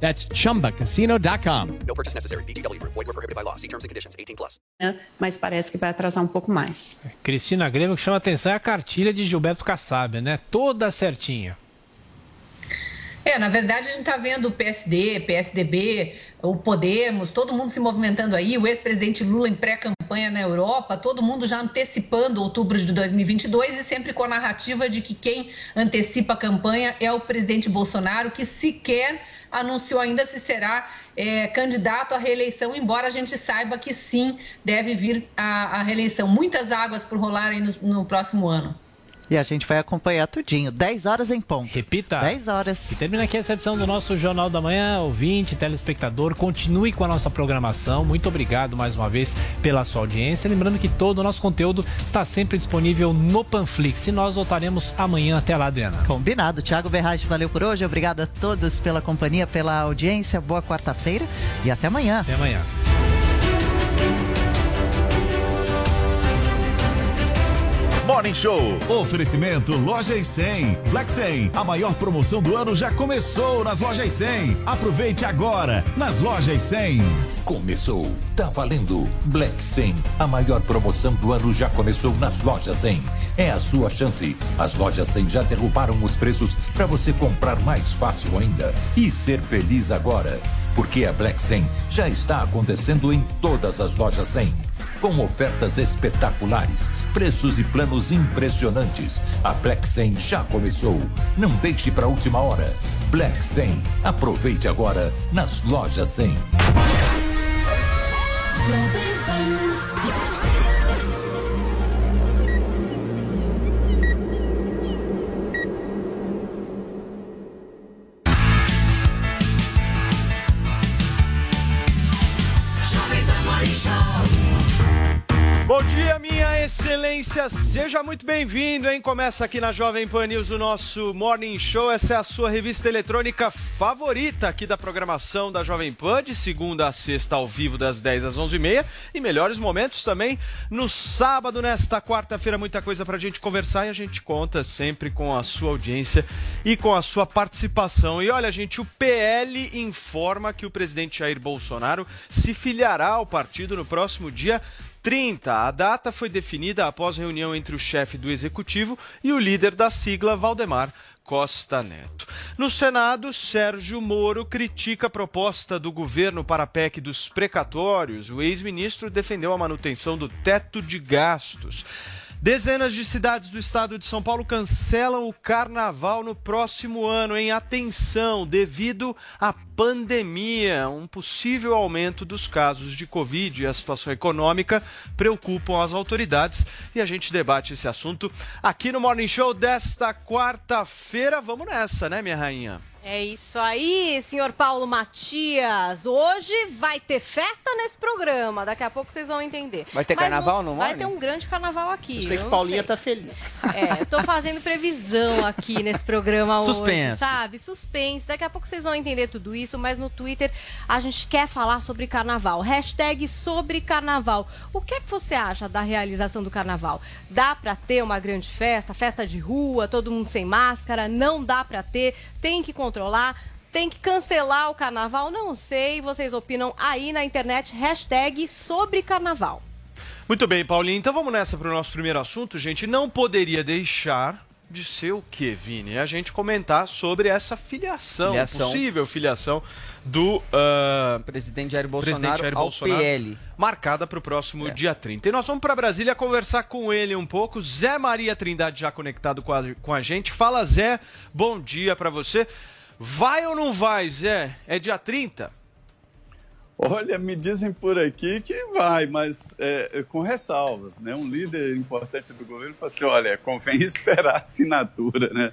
That's chumbacasino.com. No purchase necessary. Group. Void were prohibited by law. See terms and conditions. 18 plus. mas parece que vai atrasar um pouco mais. Cristina Grêmio, o que chama atenção é a cartilha de Gilberto Kassab, né? Toda certinha. É, na verdade, a gente está vendo o PSD, PSDB, o Podemos, todo mundo se movimentando aí, o ex-presidente Lula em pré-campanha na Europa, todo mundo já antecipando outubro de 2022 e sempre com a narrativa de que quem antecipa a campanha é o presidente Bolsonaro, que sequer anunciou ainda se será é, candidato à reeleição, embora a gente saiba que sim, deve vir a, a reeleição. Muitas águas por rolar aí no, no próximo ano. E a gente vai acompanhar tudinho. 10 horas em ponto. Repita. 10 horas. E termina aqui essa edição do nosso Jornal da Manhã. Ouvinte, telespectador, continue com a nossa programação. Muito obrigado mais uma vez pela sua audiência. Lembrando que todo o nosso conteúdo está sempre disponível no Panflix. E nós voltaremos amanhã. Até lá, Adriana. Combinado. Tiago Berrage, valeu por hoje. Obrigado a todos pela companhia, pela audiência. Boa quarta-feira e até amanhã. Até amanhã. Morning Show. Oferecimento Lojas 100. Black 100. A maior promoção do ano já começou nas Lojas 100. Aproveite agora nas Lojas 100. Começou, tá valendo. Black 100, a maior promoção do ano já começou nas lojas 100. É a sua chance. As lojas 100 já derrubaram os preços para você comprar mais fácil ainda e ser feliz agora. Porque a Black 100 já está acontecendo em todas as lojas 100 com ofertas espetaculares, preços e planos impressionantes. A Black 100 já começou. Não deixe para última hora. Black 100. Aproveite agora nas lojas 100. Excelência. Seja muito bem-vindo, hein? Começa aqui na Jovem Pan News o nosso Morning Show. Essa é a sua revista eletrônica favorita aqui da programação da Jovem Pan, de segunda a sexta ao vivo das 10 às 11h30 e melhores momentos também no sábado, nesta quarta-feira. Muita coisa pra gente conversar e a gente conta sempre com a sua audiência e com a sua participação. E olha, gente, o PL informa que o presidente Jair Bolsonaro se filiará ao partido no próximo dia 30. A data foi definida após reunião entre o chefe do executivo e o líder da sigla, Valdemar Costa Neto. No Senado, Sérgio Moro critica a proposta do governo para a PEC dos precatórios. O ex-ministro defendeu a manutenção do teto de gastos. Dezenas de cidades do estado de São Paulo cancelam o carnaval no próximo ano, em atenção, devido à pandemia. Um possível aumento dos casos de Covid e a situação econômica preocupam as autoridades e a gente debate esse assunto aqui no Morning Show desta quarta-feira. Vamos nessa, né, minha rainha? É isso aí, senhor Paulo Matias. Hoje vai ter festa nesse programa. Daqui a pouco vocês vão entender. Vai ter Mas carnaval no Vai Morning? ter um grande carnaval aqui. Eu sei que não Paulinha sei. tá feliz. É, eu tô fazendo previsão aqui nesse programa hoje, Suspense. sabe? Suspense. Daqui a pouco vocês vão entender tudo isso, mas no Twitter a gente quer falar sobre carnaval. Hashtag sobre carnaval. O que é que você acha da realização do carnaval? Dá pra ter uma grande festa, festa de rua, todo mundo sem máscara? Não dá pra ter? Tem que controlar? Tem que cancelar o carnaval? Não sei. Vocês opinam aí na internet. Hashtag sobre carnaval. Muito bem, Paulinho. Então vamos nessa para o nosso primeiro assunto, gente. Não poderia deixar de ser o que, Vini? A gente comentar sobre essa filiação, Filiação. possível filiação do ah, presidente Jair presidente Bolsonaro Jair ao Bolsonaro, PL. marcada para o próximo dia 30. E nós vamos para Brasília conversar com ele um pouco. Zé Maria Trindade já conectado com a, com a gente. Fala, Zé. Bom dia para você. Vai ou não vai, Zé? É dia 30? Olha, me dizem por aqui que vai, mas é, é, com ressalvas, né? Um líder importante do governo falou assim, olha, convém esperar a assinatura, né?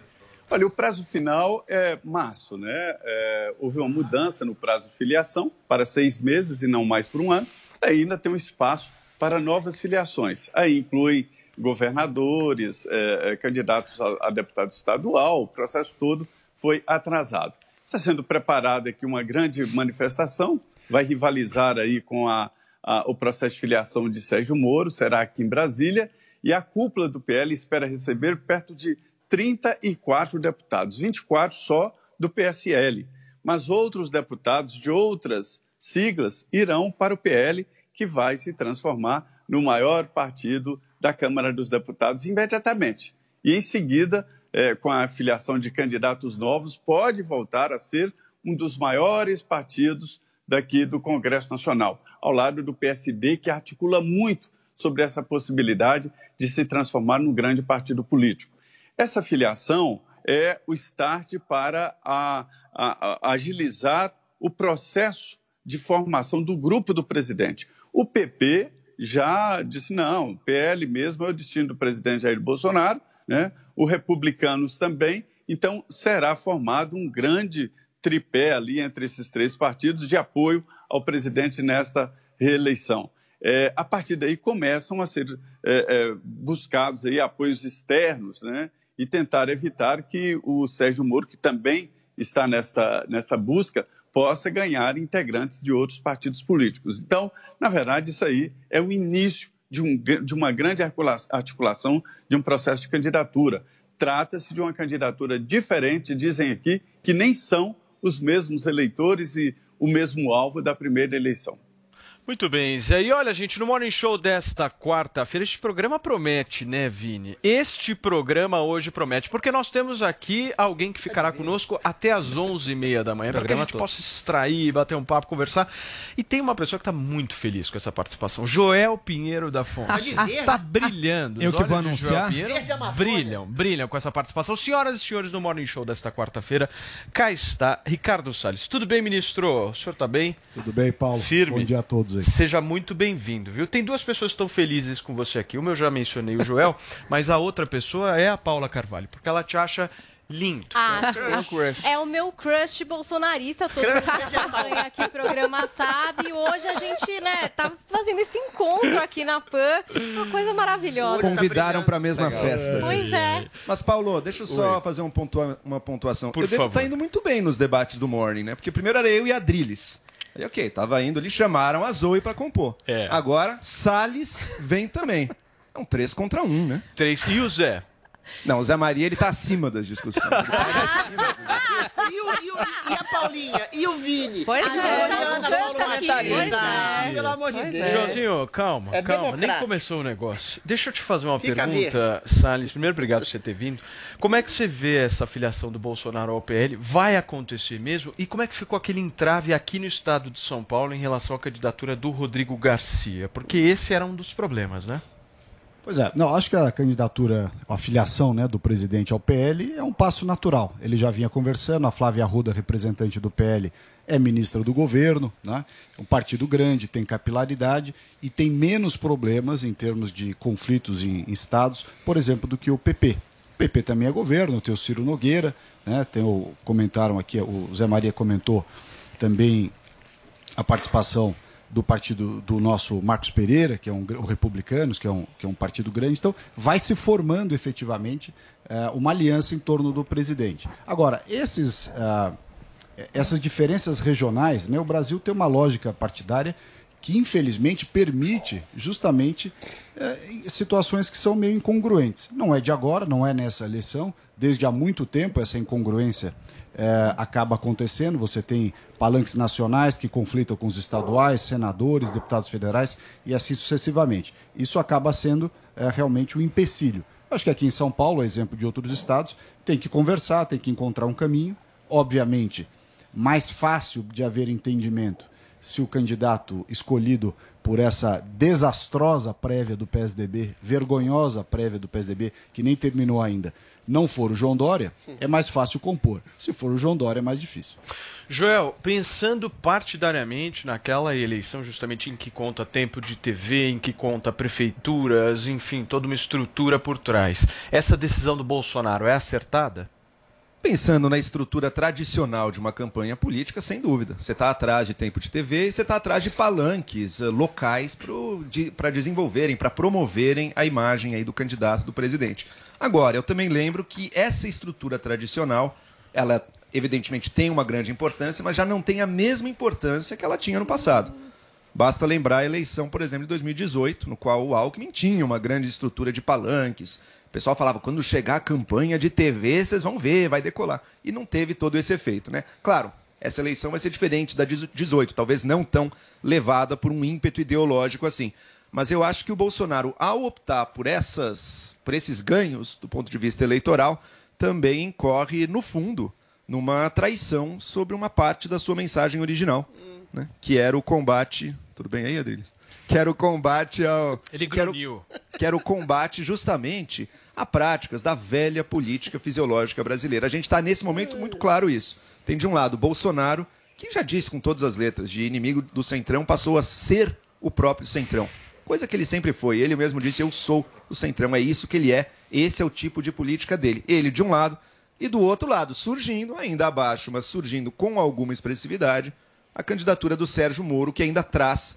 Olha, o prazo final é março, né? É, houve uma mudança no prazo de filiação para seis meses e não mais por um ano. ainda tem um espaço para novas filiações. Aí inclui governadores, eh, candidatos a, a deputado estadual, o processo todo foi atrasado. Está sendo preparada aqui uma grande manifestação, vai rivalizar aí com a, a, o processo de filiação de Sérgio Moro, será aqui em Brasília, e a cúpula do PL espera receber perto de 34 deputados, 24 só do PSL. Mas outros deputados de outras siglas irão para o PL, que vai se transformar no maior partido da Câmara dos Deputados imediatamente. E em seguida, é, com a filiação de candidatos novos, pode voltar a ser um dos maiores partidos daqui do Congresso Nacional, ao lado do PSD, que articula muito sobre essa possibilidade de se transformar num grande partido político. Essa filiação é o start para a, a, a agilizar o processo de formação do grupo do presidente. O PP já disse: não, PL mesmo é o destino do presidente Jair Bolsonaro, né? o Republicanos também. Então, será formado um grande tripé ali entre esses três partidos de apoio ao presidente nesta reeleição. É, a partir daí começam a ser é, é, buscados aí apoios externos, né? E tentar evitar que o Sérgio Moro, que também está nesta, nesta busca, possa ganhar integrantes de outros partidos políticos. Então, na verdade, isso aí é o início de, um, de uma grande articulação de um processo de candidatura. Trata-se de uma candidatura diferente, dizem aqui, que nem são os mesmos eleitores e o mesmo alvo da primeira eleição. Muito bem, Zé. E olha, gente, no Morning Show desta quarta-feira, este programa promete, né, Vini? Este programa hoje promete, porque nós temos aqui alguém que ficará conosco até às 11h30 da manhã, para que a gente todo. possa extrair, bater um papo, conversar. E tem uma pessoa que está muito feliz com essa participação, Joel Pinheiro da Fonte. Está brilhando. Eu que vou anunciar. Pinheiro brilham, brilham com essa participação. Senhoras e senhores, no Morning Show desta quarta-feira, cá está Ricardo Salles. Tudo bem, ministro? O senhor está bem? Tudo bem, Paulo. Firme. Bom dia a todos aí. Seja muito bem-vindo, viu? Tem duas pessoas que estão felizes com você aqui. Uma eu já mencionei, o Joel, mas a outra pessoa é a Paula Carvalho, porque ela te acha lindo. Acho. É o meu crush bolsonarista. Todo mundo que acompanha aqui o programa sabe. E hoje a gente, né, tá fazendo esse encontro aqui na PAN. Uma coisa maravilhosa. Convidaram para a mesma Legal. festa. Pois é. Mas, Paulo, deixa eu só Oi. fazer um pontua uma pontuação. Por eu tá indo muito bem nos debates do Morning, né? Porque primeiro era eu e a Drilis. Aí, ok, tava indo ali, chamaram a Zoe para compor. É. Agora, Salles vem também. É um 3 contra 1, né? Três. E o Zé? Não, o Zé Maria, ele tá acima das discussões. Ele tá acima das e, o, e, o, e, a Paulinha? E o Vini? Pois a é. Tá Pelo amor de Deus. Joãozinho, calma, é calma. Nem começou o negócio. Deixa eu te fazer uma Fica pergunta, Salles. Primeiro, obrigado por você ter vindo. Como é que você vê essa filiação do Bolsonaro ao PL? Vai acontecer mesmo? E como é que ficou aquele entrave aqui no estado de São Paulo em relação à candidatura do Rodrigo Garcia? Porque esse era um dos problemas, né? Pois é, não, acho que a candidatura, a filiação né, do presidente ao PL é um passo natural. Ele já vinha conversando, a Flávia Arruda, representante do PL, é ministra do governo, né? É um partido grande, tem capilaridade e tem menos problemas em termos de conflitos em, em estados, por exemplo, do que o PP. O PP também é governo, tem o Ciro Nogueira, né? tem o, comentaram aqui, o Zé Maria comentou também a participação do partido do nosso Marcos Pereira, que é um o Republicanos, que é um, que é um partido grande. Então, vai se formando efetivamente uh, uma aliança em torno do presidente. Agora, esses, uh, essas diferenças regionais, né, o Brasil tem uma lógica partidária que infelizmente permite justamente uh, situações que são meio incongruentes. Não é de agora, não é nessa eleição, desde há muito tempo essa incongruência é, acaba acontecendo. Você tem palanques nacionais que conflitam com os estaduais, senadores, deputados federais e assim sucessivamente. Isso acaba sendo é, realmente um empecilho. Acho que aqui em São Paulo, exemplo de outros estados, tem que conversar, tem que encontrar um caminho. Obviamente, mais fácil de haver entendimento se o candidato escolhido por essa desastrosa prévia do PSDB, vergonhosa prévia do PSDB, que nem terminou ainda, não for o João Dória, é mais fácil compor. Se for o João Dória, é mais difícil. Joel, pensando partidariamente naquela eleição justamente em que conta tempo de TV, em que conta prefeituras, enfim, toda uma estrutura por trás, essa decisão do Bolsonaro é acertada? Pensando na estrutura tradicional de uma campanha política, sem dúvida. Você está atrás de tempo de TV e você está atrás de palanques eh, locais para desenvolverem, para promoverem a imagem aí do candidato, do presidente. Agora, eu também lembro que essa estrutura tradicional, ela evidentemente tem uma grande importância, mas já não tem a mesma importância que ela tinha no passado. Basta lembrar a eleição, por exemplo, de 2018, no qual o Alckmin tinha uma grande estrutura de palanques, pessoal falava, quando chegar a campanha de TV, vocês vão ver, vai decolar. E não teve todo esse efeito, né? Claro, essa eleição vai ser diferente da 18, talvez não tão levada por um ímpeto ideológico assim. Mas eu acho que o Bolsonaro, ao optar por, essas, por esses ganhos do ponto de vista eleitoral, também incorre, no fundo, numa traição sobre uma parte da sua mensagem original, né? que era o combate. Tudo bem aí, Adriles? Que era o combate ao. Ele que era o- grunhiu. que era o combate justamente a práticas da velha política fisiológica brasileira. A gente está nesse momento muito claro isso. Tem de um lado Bolsonaro, que já disse com todas as letras, de inimigo do Centrão, passou a ser o próprio Centrão. Coisa que ele sempre foi. Ele mesmo disse: Eu sou o Centrão, é isso que ele é, esse é o tipo de política dele. Ele de um lado, e do outro lado, surgindo, ainda abaixo, mas surgindo com alguma expressividade, a candidatura do Sérgio Moro, que ainda traz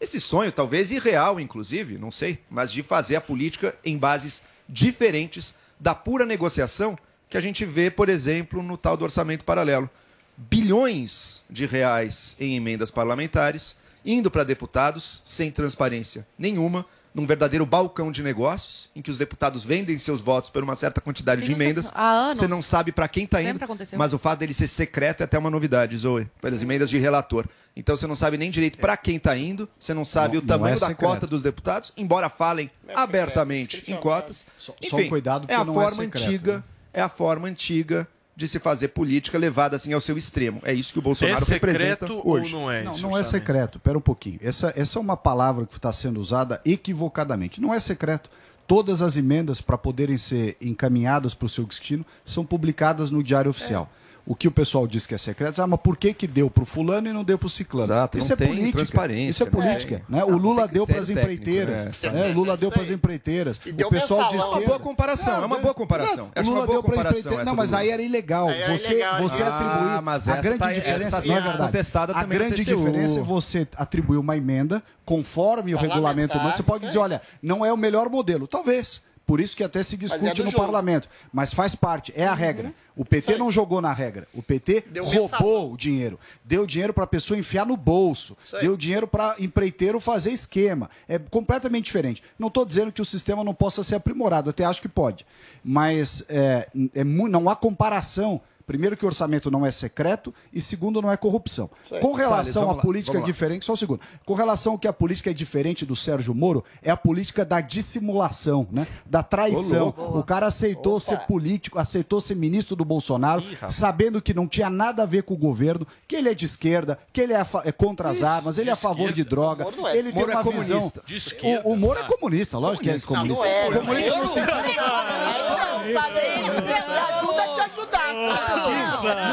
esse sonho, talvez irreal, inclusive, não sei, mas de fazer a política em bases diferentes da pura negociação que a gente vê, por exemplo, no tal do orçamento paralelo. Bilhões de reais em emendas parlamentares indo para deputados sem transparência nenhuma, num verdadeiro balcão de negócios, em que os deputados vendem seus votos por uma certa quantidade de emendas. há anos. Você não sabe para quem está indo, mas o fato dele ser secreto é até uma novidade, Zoe, pelas emendas de relator. Então você não sabe nem direito para quem está indo, você não sabe Não- o tamanho é da secreto. cota dos deputados, embora falem abertamente em cotas. Só- só um cuidado, é a não é forma secreto, antiga, né? é a forma antiga de se fazer política levada assim ao seu extremo. É isso que o Bolsonaro representa hoje. Não, não é secreto. Pera um pouquinho. Essa, essa é uma palavra que está sendo usada equivocadamente. Não é secreto. Todas as emendas, para poderem ser encaminhadas para o seu destino, são publicadas no Diário Oficial. O que o pessoal diz que é secreto, ah, mas por que, que deu para o fulano e não deu para o ciclano? Exato, isso não é tem política. Isso é né? política. É. Né? Ah, O Lula deu para as empreiteiras. né? né? O Lula deu para as empreiteiras. deu O pessoal de mensalão. esquerda. É uma boa comparação, é uma boa comparação. Acho O Lula deu pra comparação empreiteira. essa Não, do mas aí era ilegal. Aí era você ilegal, você né? atribuiu. Ah, mas a grande tá- diferença tá é verdade. A grande diferença é você atribuir uma emenda conforme o regulamento. Você pode dizer, olha, não é o melhor modelo. Talvez. Por isso que até se é discute do no jogo. parlamento. Mas faz parte, é a regra. O PT não jogou na regra. O PT Deu roubou o dinheiro. Deu dinheiro para a pessoa enfiar no bolso. Deu dinheiro para empreiteiro fazer esquema. É completamente diferente. Não estou dizendo que o sistema não possa ser aprimorado, até acho que pode. Mas é, é não há comparação. Primeiro que o orçamento não é secreto e segundo não é corrupção. Com relação Salles, à política diferente, só um segundo. Com relação ao que a política é diferente do Sérgio Moro, é a política da dissimulação, né? Da traição. Ô, o cara aceitou ser político, aceitou ser ministro do Bolsonaro, sabendo que não tinha nada a ver com o governo, que ele é de esquerda, que ele é, é contra as armas, ele é a favor de droga, Moro não é. ele Moro tem é uma visão. comunista. De esquerda, O, o Moro é comunista, lógico que é Não, comunista. não é. Comunista Eu no não sentido- Aí não, falei. Me ajuda a te ajudar,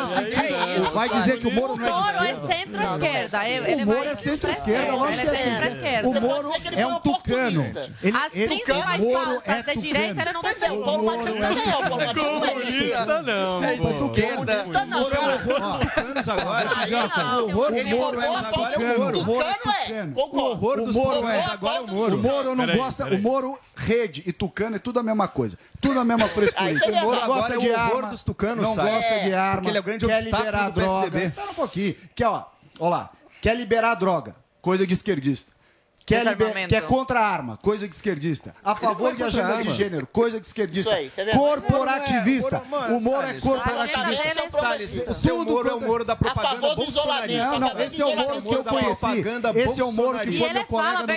sentido- Vai dizer que o Moro não é de Moro é esquerda? centro-esquerda. Ele- O Moro vai é centro-esquerda, centro-esquerda, lógico que é é centro-esquerda. O Moro é foi um tucano. As ele, principais o Moro pautas é da tucano. direita ele não Pois é, o. Paulo é o Paulo Matias não é esquerda. É, o quê? Comunista não. Tucanos agora. Uma não. o Moro- o Moro é roubou um a pauta tucano, do o Moro é Tucano é. tucano. O horror dos O Moro tucanos é- agora é o O Moro. Moro não gosta. O Moro, rede e tucano é tudo a mesma coisa. Tudo a mesma frescura. O Moro Agora é de o horror arma, dos tucanos, Não sabe? gosta de É, arma. porque ele é o grande quer obstáculo liberar do droga. PSDB. Espera um pouquinho. Quer, ó, ó lá. Quer liberar droga. Coisa de esquerdista. Quer, liber... Desarmamento. quer contra a arma, coisa de esquerdista. A favor é de agenda de gênero, coisa de esquerdista. Isso aí, isso é. Corporativista. O O Moro é Salles, corporativista. Salles, O seu Moro é o Moro da propaganda bolsonarista. Não, não, esse é o Moro que eu conheci. propaganda Esse é o Moro que foi meu colega no.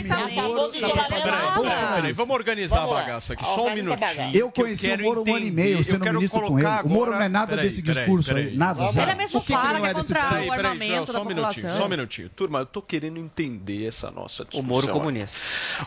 Peraí, vamos organizar a bagaça aqui, só um minutinho. Eu conheci o Moro um ano e meio, sendo ministro com colocar ele. O Moro não é nada desse discurso aí. Nada. Ele zero. é mesmo que que ele fala não que é é desse contra discurso? o armamento da só um minutinho, população. só um minutinho. Turma, eu tô querendo entender essa nossa discussão. Moro comunista.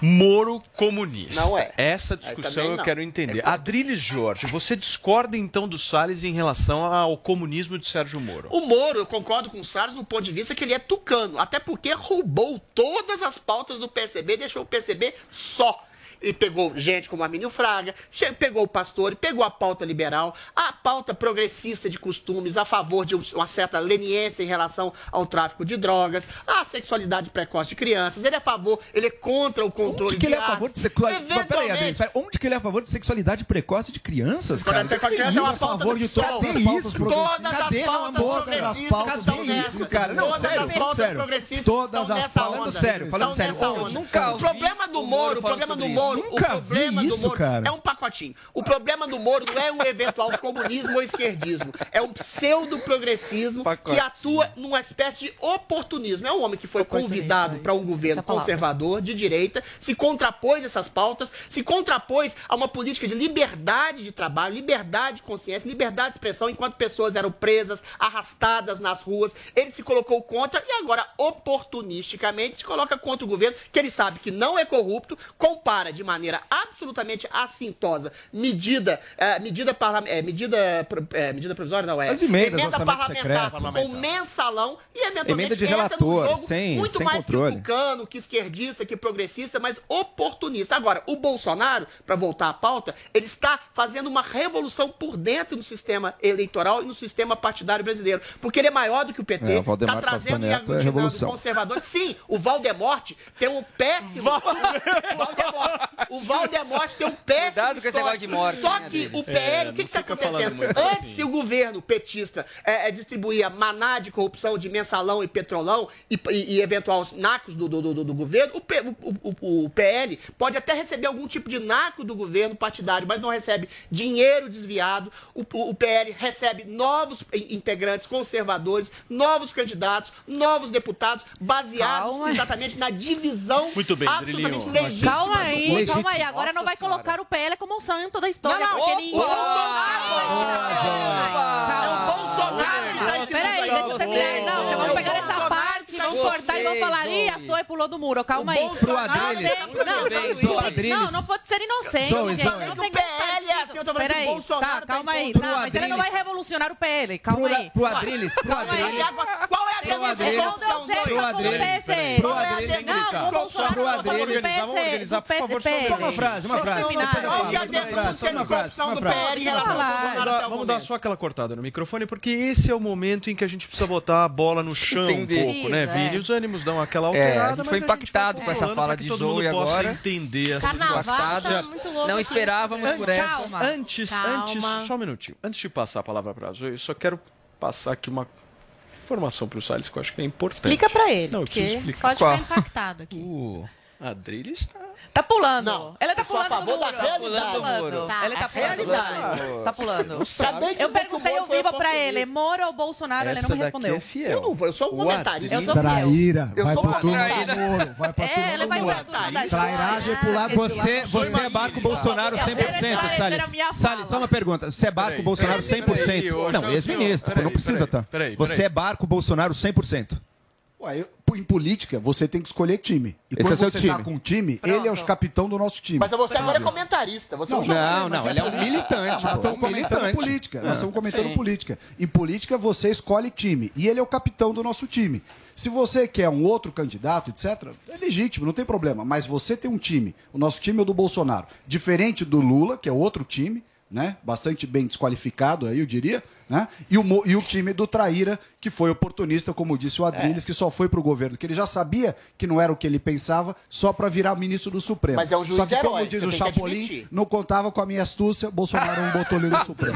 Moro comunista. Não é. Essa discussão eu quero entender. Adriles Jorge, você discorda então do Salles em relação ao comunismo de Sérgio Moro? O Moro, eu concordo com o Salles no ponto de vista que ele é tucano, até porque roubou todas as pautas do PSDB e deixou o PSDB só. E pegou gente como Arminio Fraga, pegou o Pastor, pegou a pauta liberal, a pauta progressista de costumes a favor de uma certa leniência em relação ao tráfico de drogas, a sexualidade precoce de crianças. Ele é a favor, ele é contra o controle Onde que ele é a favor de sexualidade? Peraí, Eventualmente, Adriano, pera, onde que ele é a favor de sexualidade precoce de crianças, cara? Sexualidade precoce de crianças é uma pauta favor de todas as pautas isso? progressistas. Todas as Cadê, progressistas As pautas progressistas, cara. Não, Todas sério, as pautas sério. progressistas Todas estão as nessa pautas onda. sério, falando sério. o problema do Moro, Moro o problema falando do sobre Moro, isso. o Nunca problema vi do isso, Moro cara. é um pacotinho. O problema do Moro não é um eventual comunismo ou esquerdismo, é um pseudo-progressismo que atua numa espécie de oportunismo. É um homem que foi convidado para um governo conservador, de direita, se contrapôs a essas pautas, se contrapôs a uma política de liberdade de trabalho, liberdade de consciência, liberdade de expressão, enquanto pessoas eram presas, arrastadas nas ruas. Ele se colocou contra e agora, oportunisticamente, se coloca contra o governo, que ele sabe que não é corrupto, compara de maneira absolutamente assintosa medida, eh, medida, parla- eh, medida, eh, medida provisória, não é? As emendas emenda parlamentar secreto. com mensalão e eventualmente Emenda de entra num relator, jogo sem- muito sem mais controle. que tucano, que esquerdista, que progressista, mas oportunista. Agora, o Bolsonaro, para voltar à pauta, ele está fazendo uma revolução por dentro do sistema eleitoral e no sistema partidário brasileiro, porque ele é maior do que o PT, É, está trazendo e é aglutinando revolução. conservadores. Sim, o Valdemorte tem um péssimo... Valdemorte. O Valdemorte tem um péssimo Cuidado com esse negócio de morte, Só né, que o PL, É, o que está acontecendo? muito Antes, assim. se o governo petista é, é, distribuía maná de corrupção de mensalão e petrolão e, e, e eventuais nacos do, do, do, do governo, o, P- o, o- o PL pode até receber algum tipo de naco do governo partidário, mas não recebe dinheiro desviado. O, o- o PL recebe novos in- integrantes conservadores, novos candidatos, novos deputados, baseados Calma. exatamente na divisão Muito bem, absolutamente Drilinho. legítima. Calma aí, Legítimo. calma aí. Agora não vai colocar o PL como o santo da história. Não, não, porque o ninguém... É o Bolsonaro tá ensinando Peraí, deixa eu terminar. Não, que vamos pegar essa Bolsonaro parte, vamos cortar e vamos falar. Ih, a Zoe pulou do muro. Calma aí. Pro Adriles. Não, não, Zoe. não, Adriles. não, não pode ser inocente, Zoe, gente. Zoe. Não O tem PL é assim, eu tô falando que Peraí, o Bolsonaro tá, calma aí. Tá, mas ele não vai revolucionar o PL. Calma aí. pro Adriles, pro Calma aí. Adriles. Qual é a certo Pro Adriles, PSE. Pro Adriles. Não, o Bolsonaro do Organizar, vamos organizar, por favor. Só uma frase, uma frase. Qual é a frase, uma frase, definição só uma de frase, corrupção do. PL em relação ao. Bolsonaro Vamos até dar, só aquela cortada no microfone, porque esse é o momento em que a gente precisa botar a bola no chão um pouco, né, Vini? é. Os ânimos dão aquela É, alterada, a gente mas foi impactado com essa fala de Zoe agora. entender essa Carnaval situação. tá muito louco Não aqui. esperávamos por essa. Calma. Antes, Calma. antes, só um minutinho. Antes de passar a palavra para a Zoe, eu só quero passar aqui uma informação para o Salles que eu acho que é importante. Explica pra ele, Não, eu preciso porque explicar. Pode Qual? ficar impactado aqui. O Adriles está... Tá pulando. Não, Ela tá a pulando do favor muro. da Tá realidade. pulando. Tá, tá é pulando. realidade. Tá pulando. Acabei de Eu perguntei ao vivo pra ele, Moro ou Bolsonaro? Ele não me respondeu. Eu não vou, eu sou um O comentarista. Eu sou fiel. Traíra, Eu vai sou turno traíra. do Moro, vai pra É, do vai pra da Trairagem pro lado Você, você é barco Bolsonaro 100%, Salles. Salles, só uma pergunta. Você é barco Bolsonaro peraí, peraí, 100%? ô, Não, ex-ministro, não precisa, tá? Você é barco Bolsonaro 100%. Ué, eu- em política, você tem que escolher time. E Esse quando é seu você time. tá com um time, ele é o capitão do nosso time. Mas você agora é comentarista. Você Não, é um jornalista. não, mas ele é um militante, Nós estamos um comentando política. Nós É. estamos comentando Sim. política. Em política, você escolhe time. E ele é o capitão do nosso time. Se você quer um outro candidato, etc., é legítimo, não tem problema. Mas você tem um time. O nosso time é o do Bolsonaro. Diferente do Lula, que é outro time, né? Bastante bem desqualificado aí, eu diria. Né? E, o, e o time do Traíra, que foi oportunista, como disse o Adriles, que só foi pro governo, que ele já sabia que não era o que ele pensava, só para virar ministro do Supremo. Mas é um juiz só que, como herói, diz você o Chapolin, não contava com a minha astúcia, Bolsonaro não botou ele no Supremo.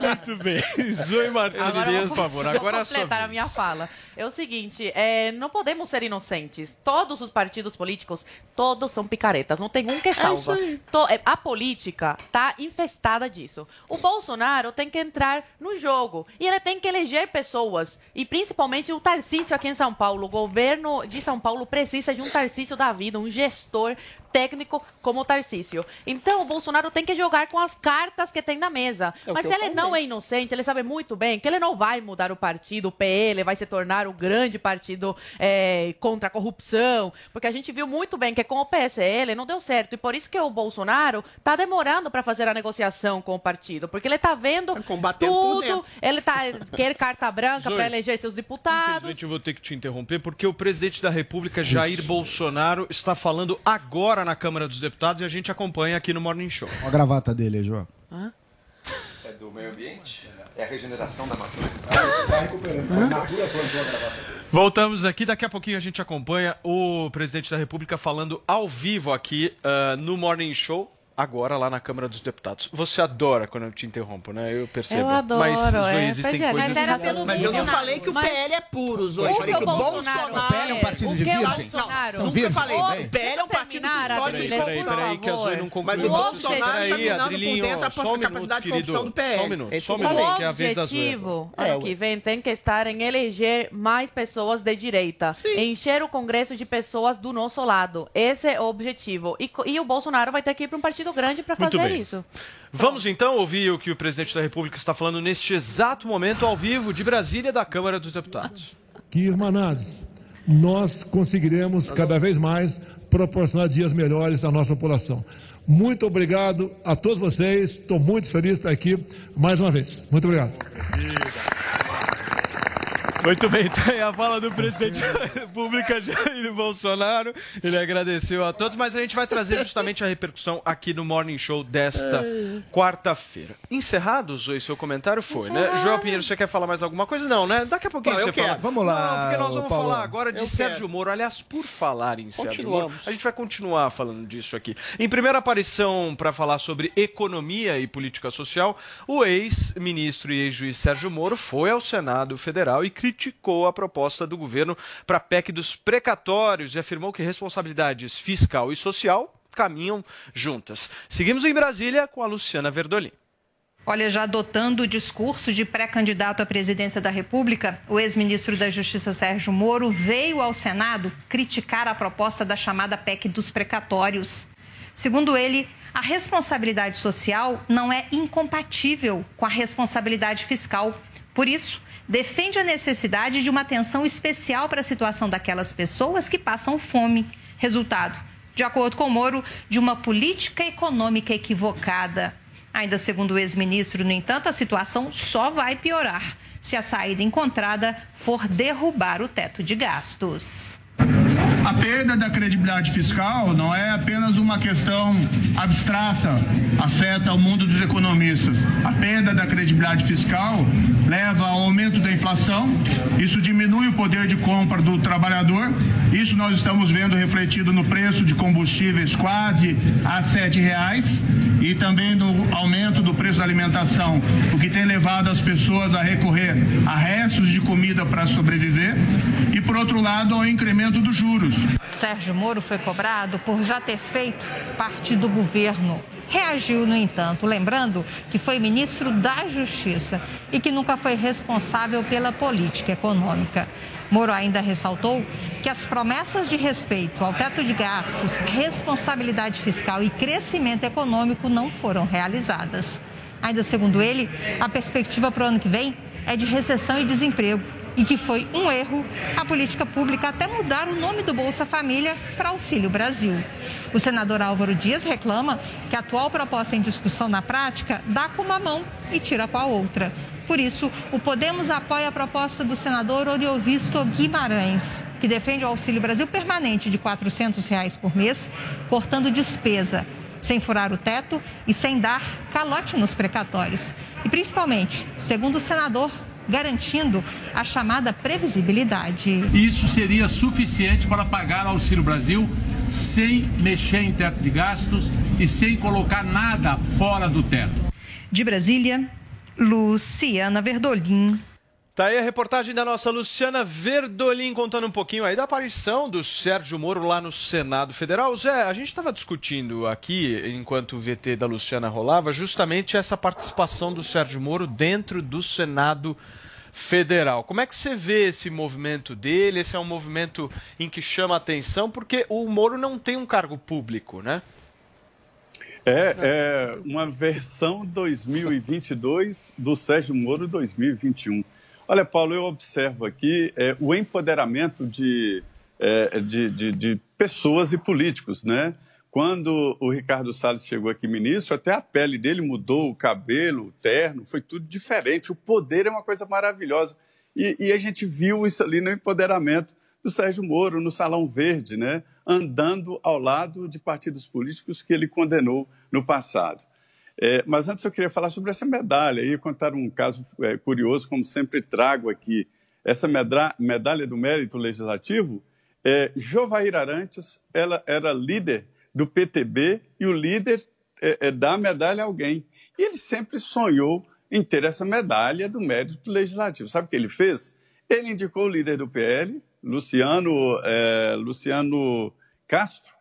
Muito bem. Zoe Martins, Agora por favor. Agora é sua completar a minha fala. É o seguinte, é, não podemos ser inocentes. Todos os partidos políticos, todos são picaretas. Não tem um que salva. To- é, a política tá infestada disso. O Bolsonaro tem que entrar no jogo. E ele tem que eleger pessoas. E principalmente o Tarcísio aqui em São Paulo. O governo de São Paulo precisa de um Tarcísio da vida, um gestor técnico como o Tarcísio. Então, o Bolsonaro tem que jogar com as cartas que tem na mesa. É Mas se ele não falei. é inocente, ele sabe muito bem que ele não vai mudar o partido, o PL vai se tornar o grande partido é, contra a corrupção, porque a gente viu muito bem que com o PSL não deu certo, e por isso que o Bolsonaro está demorando para fazer a negociação com o partido, porque ele está vendo por tudo, ele tá, quer carta branca para eleger seus deputados. Infelizmente eu vou ter que te interromper, porque o presidente da República, Jair Bolsonaro, está falando agora agora na Câmara dos Deputados e a gente acompanha aqui no Morning Show. Olha a gravata dele João. É do meio ambiente? É a regeneração da maçã. Vai recuperando. A Natura plantou a gravata dele. Voltamos aqui, daqui a pouquinho a gente acompanha o presidente da República falando ao vivo aqui ah, no Morning Show. Agora lá na Câmara dos Deputados. Você adora quando eu te interrompo, né? Eu percebo. Eu adoro, Mas Zoe, é. existem é, coisas. mas pelo Mas eu não falei que o PL é puro, Zoe. O Eu falei que que o o Bolsonaro. O PL é um partido O de que o virgens? São Nunca virgens? falei. O PL é um partido histórico. Adriles, Peraí, peraí, que a Zoe não concluiu. Mas o Bolsonaro tá Peraí, minando por dentro a capacidade de corrupção do PL. Só um minuto, Esse só um que minuto, que é a vez da Zoe. objetivo É, ano que vem tem que estar em eleger mais pessoas de direita, encher o Congresso de pessoas do nosso lado. Esse é o objetivo. E, e o Bolsonaro vai ter que ir para um partido grande para Muito fazer bem. isso. Vamos então ouvir o que o presidente da República está falando neste exato momento, ao vivo, de Brasília, da Câmara dos Deputados. que, irmanados, nós conseguiremos cada vez mais proporcionar dias melhores à nossa população. Muito obrigado a todos vocês, estou muito feliz de estar aqui mais uma vez. Muito obrigado. Muito bem, tá aí a fala do presidente da República, Jair Bolsonaro. Ele agradeceu a todos, mas a gente vai trazer justamente a repercussão aqui no Morning Show desta quarta-feira. Encerrado, Zoe, seu comentário foi, né? Joel Pinheiro, você quer falar mais alguma coisa? Não, né? Daqui a pouquinho Não, você quero. fala. Vamos lá, Não, porque nós vamos Paulo. falar agora de Eu Sérgio quero. Moro. Aliás, por falar em Sérgio. Moro, a gente vai continuar falando disso aqui. Em primeira aparição para falar sobre economia e política social, o ex-ministro e ex-juiz Sérgio Moro foi ao Senado Federal e criticou a proposta do governo para a PEC dos precatórios e afirmou que responsabilidades fiscal e social caminham juntas. Seguimos em Brasília com a Luciana Verdolim. Olha, já adotando o discurso de pré-candidato à presidência da República, o ex-ministro da Justiça Sérgio Moro veio ao Senado criticar a proposta da chamada PEC dos precatórios. Segundo ele, a responsabilidade social não é incompatível com a responsabilidade fiscal. Por isso, defende a necessidade de uma atenção especial para a situação daquelas pessoas que passam fome. Resultado, de acordo com Moro, de uma política econômica equivocada. Ainda segundo o ex-ministro, no entanto, a situação só vai piorar se a saída encontrada for derrubar o teto de gastos. A perda da credibilidade fiscal não é apenas uma questão abstrata, afeta o mundo dos economistas. A perda da credibilidade fiscal leva ao aumento da inflação, isso diminui o poder de compra do trabalhador. Isso nós estamos vendo refletido no preço de combustíveis quase a 7 reais e também no aumento do preço da alimentação, o que tem levado as pessoas a recorrer a restos de comida para sobreviver. Por outro lado, ao incremento dos juros. Sérgio Moro foi cobrado por já ter feito parte do governo. Reagiu, no entanto, lembrando que foi ministro da Justiça e que nunca foi responsável pela política econômica. Moro ainda ressaltou que as promessas de respeito ao teto de gastos, responsabilidade fiscal e crescimento econômico não foram realizadas. Ainda segundo ele, a perspectiva para o ano que vem é de recessão e desemprego e que foi um erro a política pública até mudar o nome do Bolsa Família para Auxílio Brasil. O senador Álvaro Dias reclama que a atual proposta em discussão na prática dá com uma mão e tira com a outra. Por isso, o Podemos apoia a proposta do senador Oriovisto Guimarães, que defende o Auxílio Brasil permanente de 400 reais por mês, cortando despesa, sem furar o teto e sem dar calote nos precatórios. E, principalmente, segundo o senador, garantindo a chamada previsibilidade. Isso seria suficiente para pagar Auxílio Brasil sem mexer em teto de gastos e sem colocar nada fora do teto. De Brasília, Luciana Verdolim. Tá aí a reportagem da nossa Luciana Verdolim contando um pouquinho aí da aparição do Sérgio Moro lá no Senado Federal. Zé, a gente estava discutindo aqui, enquanto o VT da Luciana rolava, justamente essa participação do Sérgio Moro dentro do Senado Federal. Como é que você vê esse movimento dele? Esse é um movimento em que chama atenção, porque o Moro não tem um cargo público, né? É, é uma versão 2022 do Sérgio Moro 2021. Olha, Paulo, eu observo aqui é, o empoderamento de, é, de, de, de pessoas e políticos, né? Quando o Ricardo Salles chegou aqui ministro, até a pele dele mudou, o cabelo, o terno, foi tudo diferente. O poder é uma coisa maravilhosa. E, e a gente viu isso ali no empoderamento do Sérgio Moro, no Salão Verde, né? andando ao lado de partidos políticos que ele condenou no passado. É, mas antes eu queria falar sobre essa medalha e contar um caso é, curioso, como sempre trago aqui. Essa medalha, medalha do mérito legislativo, é, Jovair Arantes, ela era líder do PTB e o líder é, é, dá a medalha a alguém. E ele sempre sonhou em ter essa medalha do mérito legislativo. Sabe o que ele fez? Ele indicou o líder do PL, Luciano, é, Luciano Castro,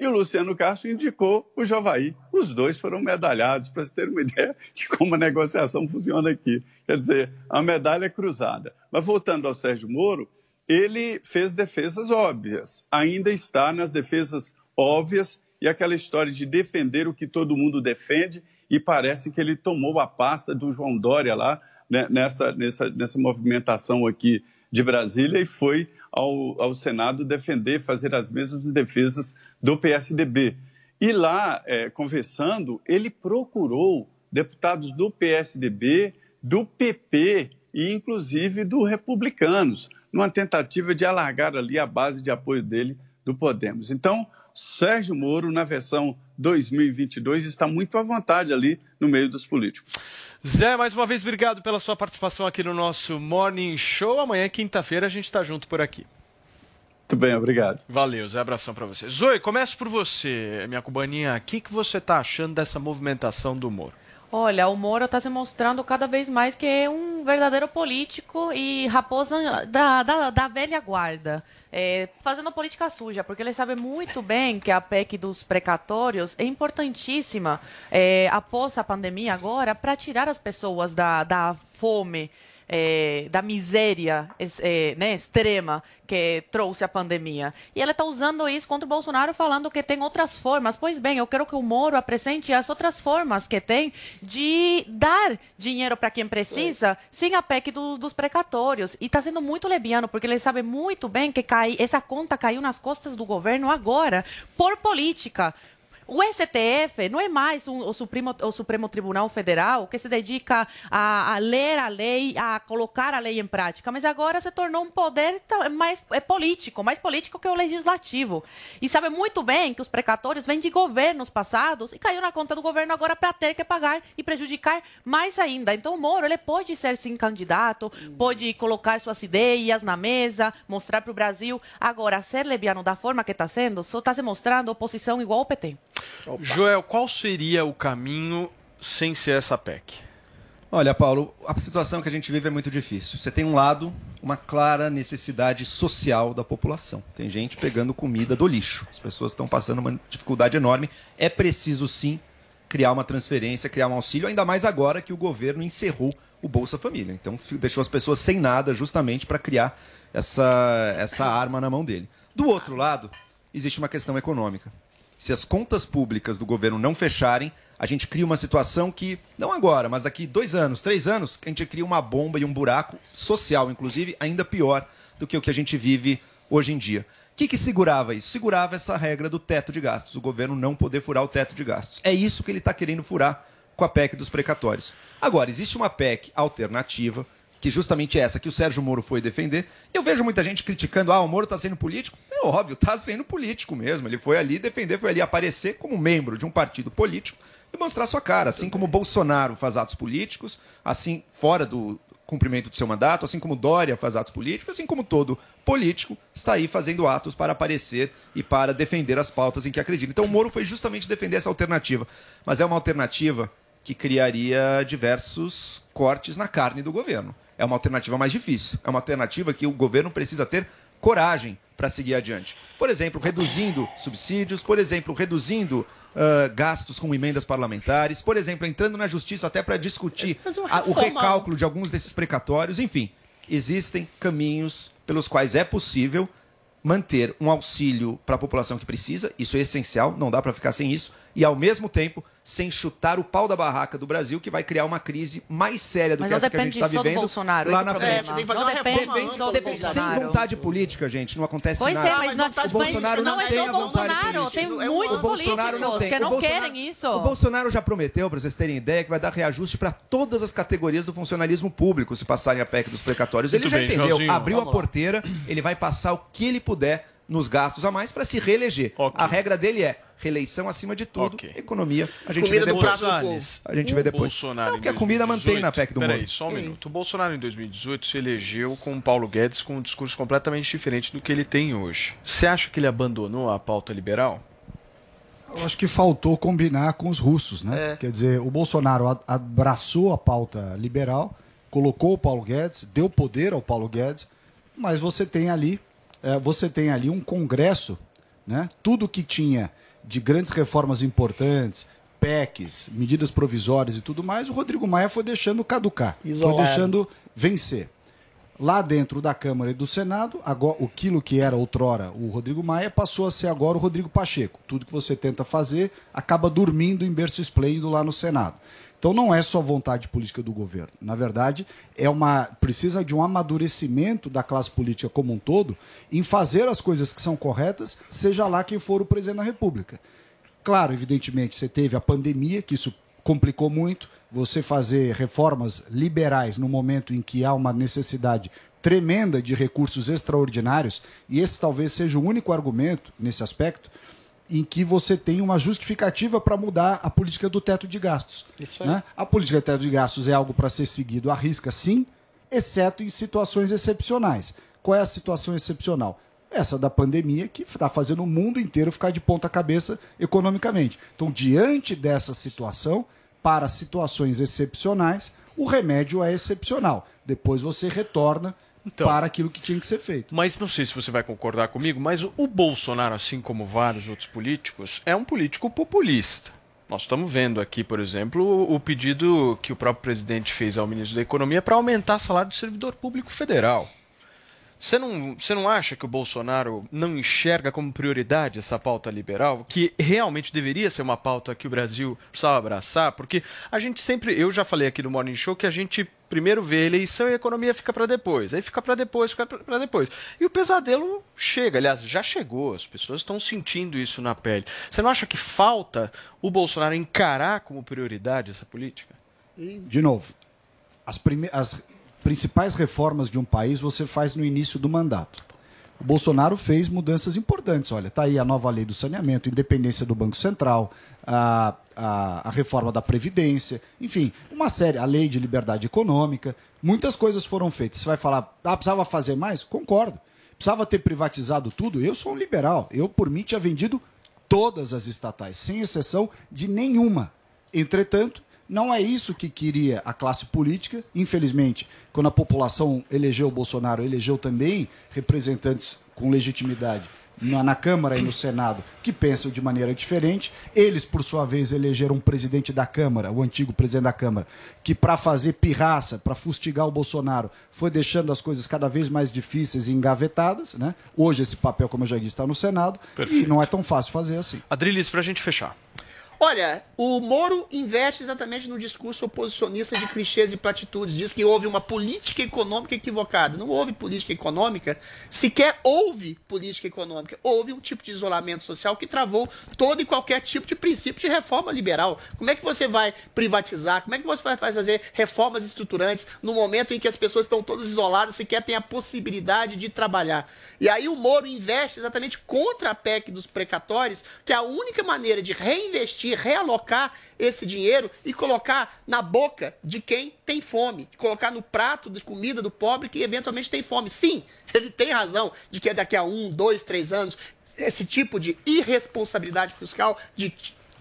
e o Luciano Castro indicou o Jovaí. Os dois foram medalhados, para você ter uma ideia de como a negociação funciona aqui. Quer dizer, a medalha é cruzada. Mas voltando ao Sérgio Moro, ele fez defesas óbvias, ainda está nas defesas óbvias e aquela história de defender o que todo mundo defende, e parece que ele tomou a pasta do João Dória lá, né, nessa, nessa, nessa movimentação aqui de Brasília, e foi ao, ao Senado defender, fazer as mesmas defesas do PSDB. E lá, é, conversando, ele procurou deputados do PSDB, do PP e inclusive do Republicanos, numa tentativa de alargar ali a base de apoio dele do Podemos. Então, Sérgio Moro, na versão 2022, está muito à vontade ali no meio dos políticos. Zé, mais uma vez, obrigado pela sua participação aqui no nosso Morning Show. Amanhã, quinta-feira, a gente está junto por aqui. Muito bem, obrigado. Valeu, Zé, abração para você. Zoe, começo por você, minha cubaninha. O que, que você está achando dessa movimentação do Moro? Olha, o Moro está se mostrando cada vez mais que é um verdadeiro político e raposa da, da, da velha guarda. É, fazendo política suja, porque ele sabe muito bem que a PEC dos precatórios é importantíssima é, após a pandemia agora para tirar as pessoas da, da fome é, da miséria é, né, extrema que trouxe a pandemia. E ela está usando isso contra o Bolsonaro, falando que tem outras formas. Pois bem, eu quero que o Moro apresente as outras formas que tem de dar dinheiro para quem precisa, sem a PEC do, dos precatórios. E está sendo muito lebiano, porque ele sabe muito bem que cai, essa conta caiu nas costas do governo agora, por política. O STF não é mais um, o, Supremo, o Supremo Tribunal Federal que se dedica a, a, ler a lei, a colocar a lei em prática, mas agora se tornou um poder mais é político, mais político que o legislativo. E sabe muito bem que os precatórios vêm de governos passados e caiu na conta do governo agora para ter que pagar e prejudicar mais ainda. Então o Moro ele pode ser sim candidato, pode colocar suas ideias na mesa, mostrar para o Brasil. Agora, ser lebiano da forma que está sendo, só está se mostrando oposição igual ao PT. Opa. Joel, qual seria o caminho sem ser essa PEC? Olha, Paulo, a situação que a gente vive é muito difícil. Você tem um lado uma clara necessidade social da população. Tem gente pegando comida do lixo. As pessoas estão passando uma dificuldade enorme. É preciso sim criar uma transferência, criar um auxílio, ainda mais agora que o governo encerrou o Bolsa Família. Então deixou as pessoas sem nada justamente para criar essa, essa arma na mão dele. Do outro lado, existe uma questão econômica se as contas públicas do governo não fecharem, a gente cria uma situação que, não agora, mas daqui dois anos, três anos, a gente cria uma bomba e um buraco social, inclusive, ainda pior do que o que a gente vive hoje em dia. O que, que segurava isso? Segurava essa regra do teto de gastos, o governo não poder furar o teto de gastos. É isso que ele está querendo furar com a PEC dos precatórios. Agora, existe uma PEC alternativa que justamente é essa que o Sérgio Moro foi defender. Eu vejo muita gente criticando, ah, o Moro está sendo político. É óbvio, está sendo político mesmo. Ele foi ali defender, foi ali aparecer como membro de um partido político e mostrar sua cara, assim como Bolsonaro faz atos políticos, assim fora do cumprimento do seu mandato, assim como Dória faz atos políticos, assim como todo político está aí fazendo atos para aparecer e para defender as pautas em que acredita. Então o Moro foi justamente defender essa alternativa, mas é uma alternativa que criaria diversos cortes na carne do governo é uma alternativa mais difícil. É uma alternativa que o governo precisa ter coragem para seguir adiante. Por exemplo, reduzindo subsídios, por exemplo, reduzindo uh, gastos com emendas parlamentares, por exemplo, entrando na justiça até para discutir a, o recálculo de alguns desses precatórios. Enfim, existem caminhos pelos quais é possível manter um auxílio para a população que precisa, isso é essencial, não dá para ficar sem isso, e ao mesmo tempo sem chutar o pau da barraca do Brasil, que vai criar uma crise mais séria do Mas que essa que a gente está vivendo Bolsonaro, lá na frente. É, não depende só do Bolsonaro. Sem vontade política, gente, não acontece pois nada. É, mas não, o Bolsonaro não, não é tem a vontade Bolsonaro, política. Tem muitos o Bolsonaro não tem. que não querem isso. O Bolsonaro já prometeu, para vocês terem ideia, que vai dar reajuste para todas as categorias do funcionalismo público se passarem a PEC dos precatórios. Ele Muito já bem, entendeu, abriu a porteira, ele vai passar o que ele puder nos gastos a mais para se reeleger. A regra dele é reeleição acima de tudo, economia. A gente Comida vê depois. A gente vê depois. Bolsonaro Não, porque a comida 2018, mantém na PEC do Peraí, mundo. só um minuto. O Bolsonaro em 2018 se elegeu com o Paulo Guedes com um discurso completamente diferente do que ele tem hoje. Você acha que ele abandonou a pauta liberal? Eu acho que faltou combinar com os russos, né? Quer dizer, o Bolsonaro abraçou a pauta liberal, colocou o Paulo Guedes, deu poder ao Paulo Guedes, mas você tem ali, você tem ali um congresso, né? Tudo que tinha de grandes reformas importantes, PECs, medidas provisórias e tudo mais, o Rodrigo Maia foi deixando caducar, Isolado. foi deixando vencer. Lá dentro da Câmara e do Senado, agora, aquilo que era outrora o Rodrigo Maia passou a ser agora o Rodrigo Pacheco. Tudo que você tenta fazer acaba dormindo em berço esplêndido lá no Senado. Então não é só vontade política do governo. Na verdade, é uma precisa de um amadurecimento da classe política como um todo em fazer as coisas que são corretas, seja lá quem for o presidente da República. Claro, evidentemente, você teve a pandemia, que isso complicou muito. Você fazer reformas liberais no momento em que há uma necessidade tremenda de recursos extraordinários, e esse talvez seja o único argumento nesse aspecto, em que você tem uma justificativa para mudar a política do teto de gastos. Isso aí. né? A política do teto de gastos é algo para ser seguido à risca, sim, exceto em situações excepcionais. Qual é a situação excepcional? Essa da pandemia que está fazendo o mundo inteiro ficar de ponta cabeça economicamente. Então, diante dessa situação, para situações excepcionais, o remédio é excepcional. Depois você retorna para aquilo que tinha que ser feito. Mas não sei se você vai concordar comigo, mas o Bolsonaro, assim como vários outros políticos, é um político populista. Nós estamos vendo aqui, por exemplo, o o pedido que o próprio presidente fez ao ministro da Economia para aumentar o salário do servidor público federal. Você não, você não acha que o Bolsonaro não enxerga como prioridade essa pauta liberal, que realmente deveria ser uma pauta que o Brasil precisava abraçar? Porque a gente sempre, eu já falei aqui no Morning Show que a gente primeiro vê a eleição e a economia fica para depois, aí fica para depois, fica para depois. E o pesadelo chega, aliás, já chegou, as pessoas estão sentindo isso na pele. Você não acha que falta o Bolsonaro encarar como prioridade essa política? De novo, as, prime- as principais reformas de um país você faz no início do mandato. O Bolsonaro fez mudanças importantes. Olha, está aí a nova lei do saneamento, independência do Banco Central, a, a, a reforma da Previdência, enfim, uma série, a lei de liberdade econômica. Muitas coisas foram feitas. Você vai falar, ah, precisava fazer mais? Concordo. Precisava ter privatizado tudo? Eu sou um liberal. Eu, por mim, tinha vendido todas as estatais, sem exceção de nenhuma. Entretanto, não é isso que queria a classe política. Infelizmente, quando a população elegeu o Bolsonaro, elegeu também representantes com legitimidade na, na Câmara e no Senado que pensam de maneira diferente. Eles, por sua vez, elegeram um presidente da Câmara, o antigo presidente da Câmara, que para fazer pirraça, para fustigar o Bolsonaro, foi deixando as coisas cada vez mais difíceis e engavetadas. Né? Hoje esse papel, como eu já disse, está no Senado e não é tão fácil fazer assim. Adrilis, para a gente fechar. Olha, o Moro investe exatamente no discurso oposicionista de clichês e platitudes. Diz que houve uma política econômica equivocada. Não houve política econômica, sequer houve política econômica. Houve um tipo de isolamento social que travou todo e qualquer tipo de princípio de reforma liberal. Como é que você vai privatizar? Como é que você vai fazer reformas estruturantes no momento em que as pessoas estão todas isoladas, sequer têm a possibilidade de trabalhar? E aí o Moro investe exatamente contra a PEC dos precatórios, que é a única maneira de reinvestir, realocar esse dinheiro e colocar na boca de quem tem fome, colocar no prato de comida do pobre que eventualmente tem fome. Sim, ele tem razão de que daqui a um, dois, três anos esse tipo de irresponsabilidade fiscal, de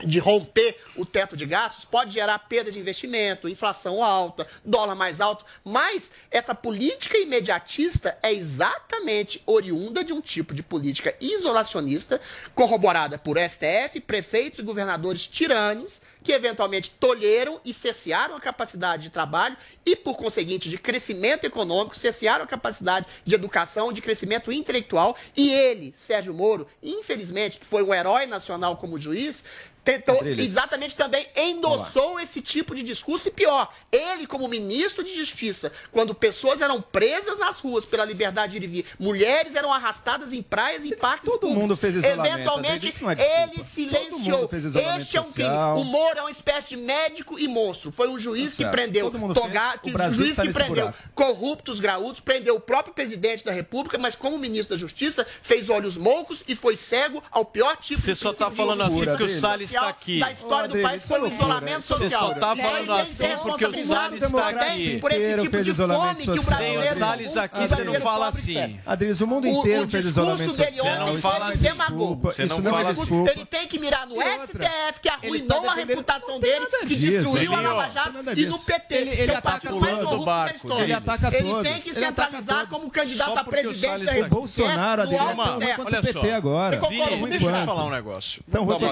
de romper o teto de gastos pode gerar perda de investimento, inflação alta, dólar mais alto, mas essa política imediatista é exatamente oriunda de um tipo de política isolacionista corroborada por STF, prefeitos e governadores tiranos que eventualmente tolheram e cessearam a capacidade de trabalho e, por conseguinte, de crescimento econômico, cessearam a capacidade de educação, de crescimento intelectual. E ele, Sérgio Moro, infelizmente, que foi um herói nacional como juiz, tentou Adriles. exatamente também endossou esse tipo de discurso e pior, ele como ministro de justiça, quando pessoas eram presas nas ruas pela liberdade de ir e vir, mulheres eram arrastadas em praias em parques todo mundo fez isolamento, eventualmente é ele silenciou. Este é um crime. social. O Moro é uma espécie de médico e monstro. Foi um juiz Tá que prendeu Togato, um juiz tá que nesse prendeu buraco. corruptos graúdos, prendeu o próprio presidente da República, mas como ministro da Justiça, fez olhos moucos e foi cego ao pior tipo Você de só tá princípio falando assim porque o Salles aqui. Da história do país foi o é isolamento Você social. só tá falando ele tem assim porque o responsabilidade Salles tá também aqui. por esse tipo de isolamento fome que o social. brasileiro... Sem o Salles aqui, o você não fala assim. Adriles, o mundo O- inteiro o fez discurso isolamento dele social. foi não é de demagogo. desculpa. Você Isso não é fala-. Ele tem que mirar no? STF, que Ele arruinou tá a reputação dele, que destruiu a. Lava Jato, e no. PT, Ele- ele ataca partido mais todos. corrupto da barco história. Ele ataca Ele todos. tem que Ele centralizar como candidato a o presidente da tá O aqui. Bolsonaro, É, Adriles, o Olha PT só. agora. Você concorda ruim deixa eu falar um negócio. Então, vou te uma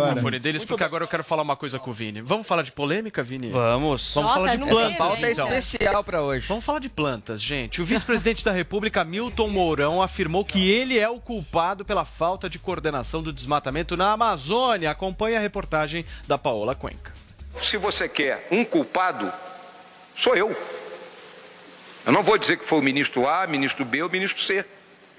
agora. microfone deles, porque agora eu quero falar uma coisa com o Vini. Vamos falar de polêmica, Vini? Vamos. Vamos Nossa, falar de plantas, Pauta é então. especial pra hoje. Vamos falar de plantas, gente. O vice-presidente da República, Milton Mourão, afirmou que ele é o culpado pela falta de coordenação do desmatamento na Amazônia. Acompanhe a reportagem da Paola Cuenca. Se você quer um culpado, sou eu. Eu não vou dizer que foi o ministro A, ministro B ou ministro C.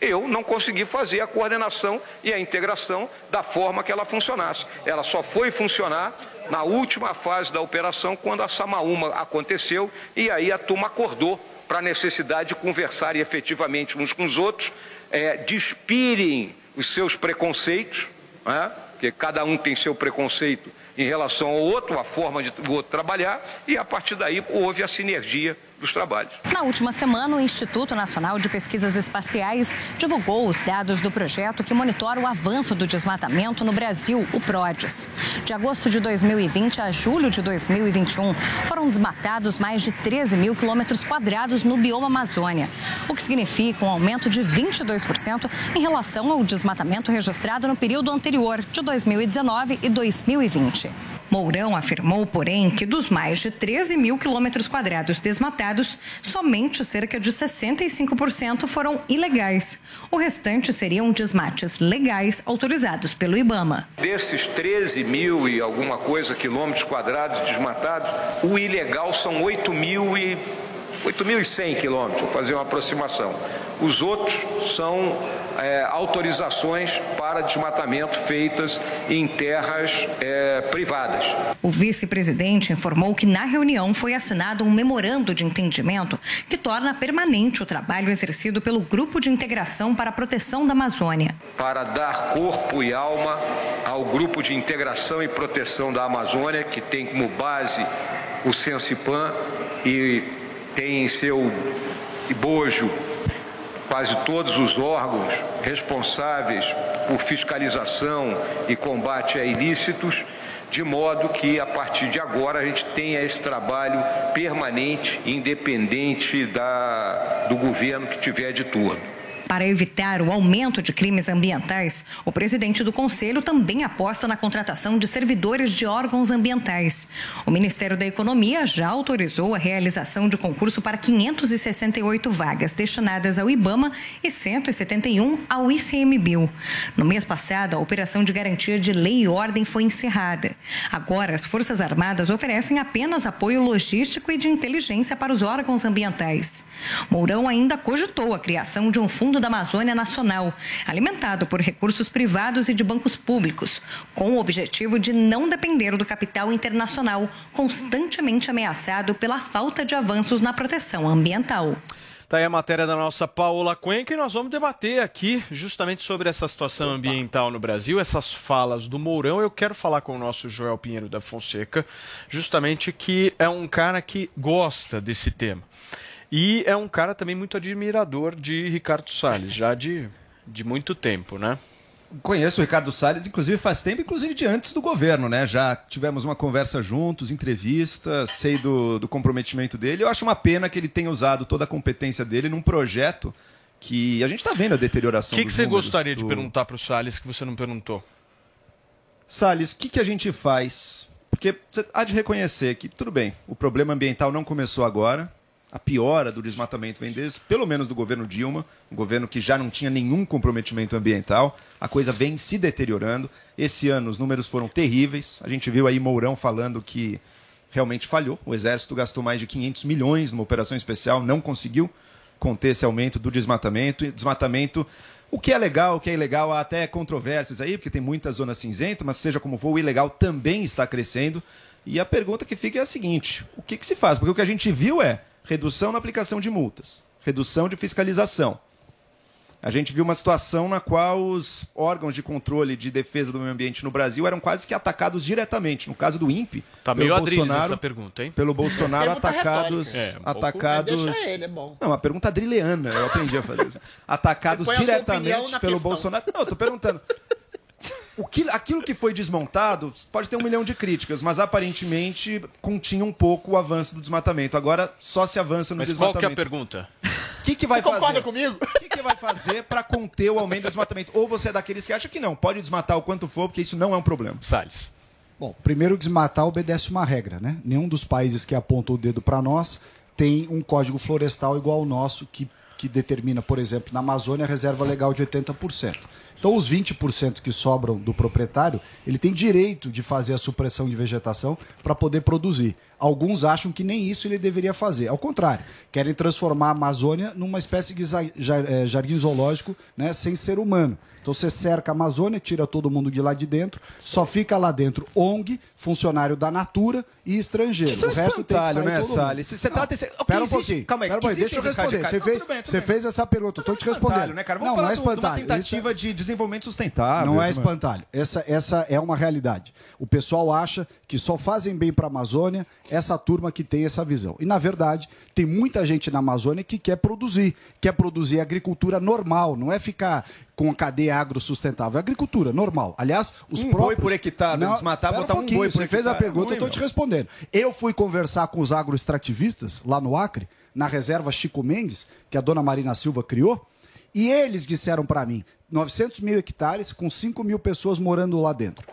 Eu não consegui fazer a coordenação e a integração da forma que ela funcionasse. Ela só foi funcionar na última fase da operação, quando a Samaúma aconteceu, e aí a turma acordou para a necessidade de conversar efetivamente uns com os outros, é, despirem os seus preconceitos, né? porque cada um tem seu preconceito em relação ao outro, a forma de o outro trabalhar, e a partir daí houve a sinergia dos trabalhos. Na última semana, o Instituto Nacional de Pesquisas Espaciais divulgou os dados do projeto que monitora o avanço do desmatamento no Brasil, o PRODES. De agosto de 2020 a julho de 2021, foram desmatados mais de 13 mil quilômetros quadrados no bioma Amazônia, o que significa um aumento de 22% em relação ao desmatamento registrado no período anterior, de 2019 e 2020. Mourão afirmou, porém, que dos mais de 13 mil quilômetros quadrados desmatados, somente cerca de 65% foram ilegais. O restante seriam desmates legais autorizados pelo Ibama. Desses 13 mil e alguma coisa quilômetros quadrados desmatados, o ilegal são 8 mil e 8.100 quilômetros, fazer uma aproximação. Os outros são é, autorizações para desmatamento feitas em terras é, privadas. O vice-presidente informou que na reunião foi assinado um memorando de entendimento que torna permanente o trabalho exercido pelo Grupo de Integração para a Proteção da Amazônia. Para dar corpo e alma ao Grupo de Integração e Proteção da Amazônia, que tem como base o Sensipan e tem em seu bojo quase todos os órgãos responsáveis por fiscalização e combate a ilícitos, de modo que a partir de agora a gente tenha esse trabalho permanente, independente da, do governo que tiver de turno. Para evitar o aumento de crimes ambientais, o presidente do Conselho também aposta na contratação de servidores de órgãos ambientais. O Ministério da Economia já autorizou a realização de concurso para 568 vagas destinadas ao IBAMA e 171 ao ICMBio. No mês passado, a operação de garantia de lei e ordem foi encerrada. Agora, as Forças Armadas oferecem apenas apoio logístico e de inteligência para os órgãos ambientais. Mourão ainda cogitou a criação de um fundo da Amazônia Nacional, alimentado por recursos privados e de bancos públicos, com o objetivo de não depender do capital internacional, constantemente ameaçado pela falta de avanços na proteção ambiental. Tá aí a matéria da nossa Paola Cuenca e nós vamos debater aqui justamente sobre essa situação ambiental no Brasil, essas falas do Mourão. Eu quero falar com o nosso Joel Pinheiro da Fonseca, justamente que é um cara que gosta desse tema. E é um cara também muito admirador de Ricardo Salles, já de, de muito tempo, né? Conheço o Ricardo Salles, inclusive faz tempo, inclusive de antes do governo, né? Já tivemos uma conversa juntos, entrevista, sei do, do comprometimento dele. Eu acho uma pena que ele tenha usado toda a competência dele num projeto que a gente está vendo a O deterioração que, que dos você gostaria de do- perguntar para o Salles que você não perguntou? Salles, o que, que a gente faz? Porque você há de reconhecer que, tudo bem, o problema ambiental não começou agora. A piora do desmatamento vem desde, pelo menos, do governo Dilma, um governo que já não tinha nenhum comprometimento ambiental. A coisa vem se deteriorando. Esse ano os números foram terríveis. A gente viu aí Mourão falando que realmente falhou. O Exército gastou mais de 500 milhões numa operação especial, não conseguiu conter esse aumento do desmatamento. E desmatamento O que é legal, o que é ilegal, há até controvérsias aí, porque tem muita zona cinzenta, mas seja como for, o ilegal também está crescendo. E a pergunta que fica é a seguinte: o que, que se faz? Porque o que a gente viu é redução na aplicação de multas, redução de fiscalização. A gente viu uma situação na qual os órgãos de controle de defesa do meio ambiente no Brasil eram quase que atacados diretamente. No caso do INPE, Tá pelo meio Bolsonaro, essa pergunta, hein? Pelo Bolsonaro, atacados. É, um atacados. Deixa ele, é bom. Não, uma pergunta adrileana, eu aprendi a fazer isso. Atacados diretamente pelo questão. Bolsonaro. Não, eu tô perguntando. O que, aquilo que foi desmontado pode ter um milhão de críticas, mas aparentemente continha um pouco o avanço do desmatamento. Agora só se avança no Mas qual desmatamento. que é a pergunta? O que, que vai Você concorda fazer? comigo? O que, que vai fazer para conter o aumento do desmatamento? Ou você é daqueles que acha que não, pode desmatar o quanto for, porque isso não é um problema. Salles. Bom, primeiro desmatar obedece uma regra, né? Nenhum dos países que apontam o dedo para nós tem um código florestal igual ao nosso que, que determina, por exemplo, na Amazônia a reserva legal de 80%. Então, os 20% que sobram do proprietário, ele tem direito de fazer a supressão de vegetação para poder produzir. Alguns acham que nem isso ele deveria fazer. Ao contrário, querem transformar a Amazônia numa espécie de eh, jardim zoológico né, sem ser humano. Então você cerca a Amazônia, tira todo mundo de lá de dentro, só fica lá dentro ONG, funcionário da Natura e estrangeiro. Isso é um o resto tem que espantalho, sair né. Salles? Você Não, trata esse- Ok, Pera um pouquinho. calma aí, Pera um deixa eu responder. Você fez, Não, você fez essa pergunta, eu estou te respondendo. Espantalho, né, cara? Vamos não, não é de uma- de uma espantalho. tentativa de desenvolvimento sustentável. Não é espantalho. Essa, essa é uma realidade. O pessoal acha que só fazem bem para a Amazônia essa turma que tem essa visão. E, na verdade, tem muita gente na Amazônia que quer produzir. Quer produzir agricultura normal, não é ficar com a cadeia agrosustentável. É agricultura normal. Aliás, os Um próprios... boi por hectare, desmatar, pera botar um pouquinho, boi Você fez a pergunta, ruim, eu estou te respondendo. Eu fui conversar com os agroextrativistas lá no Acre, na reserva Chico Mendes, que a dona Marina Silva criou, e eles disseram para mim, 900 mil hectares com 5 mil pessoas morando lá dentro.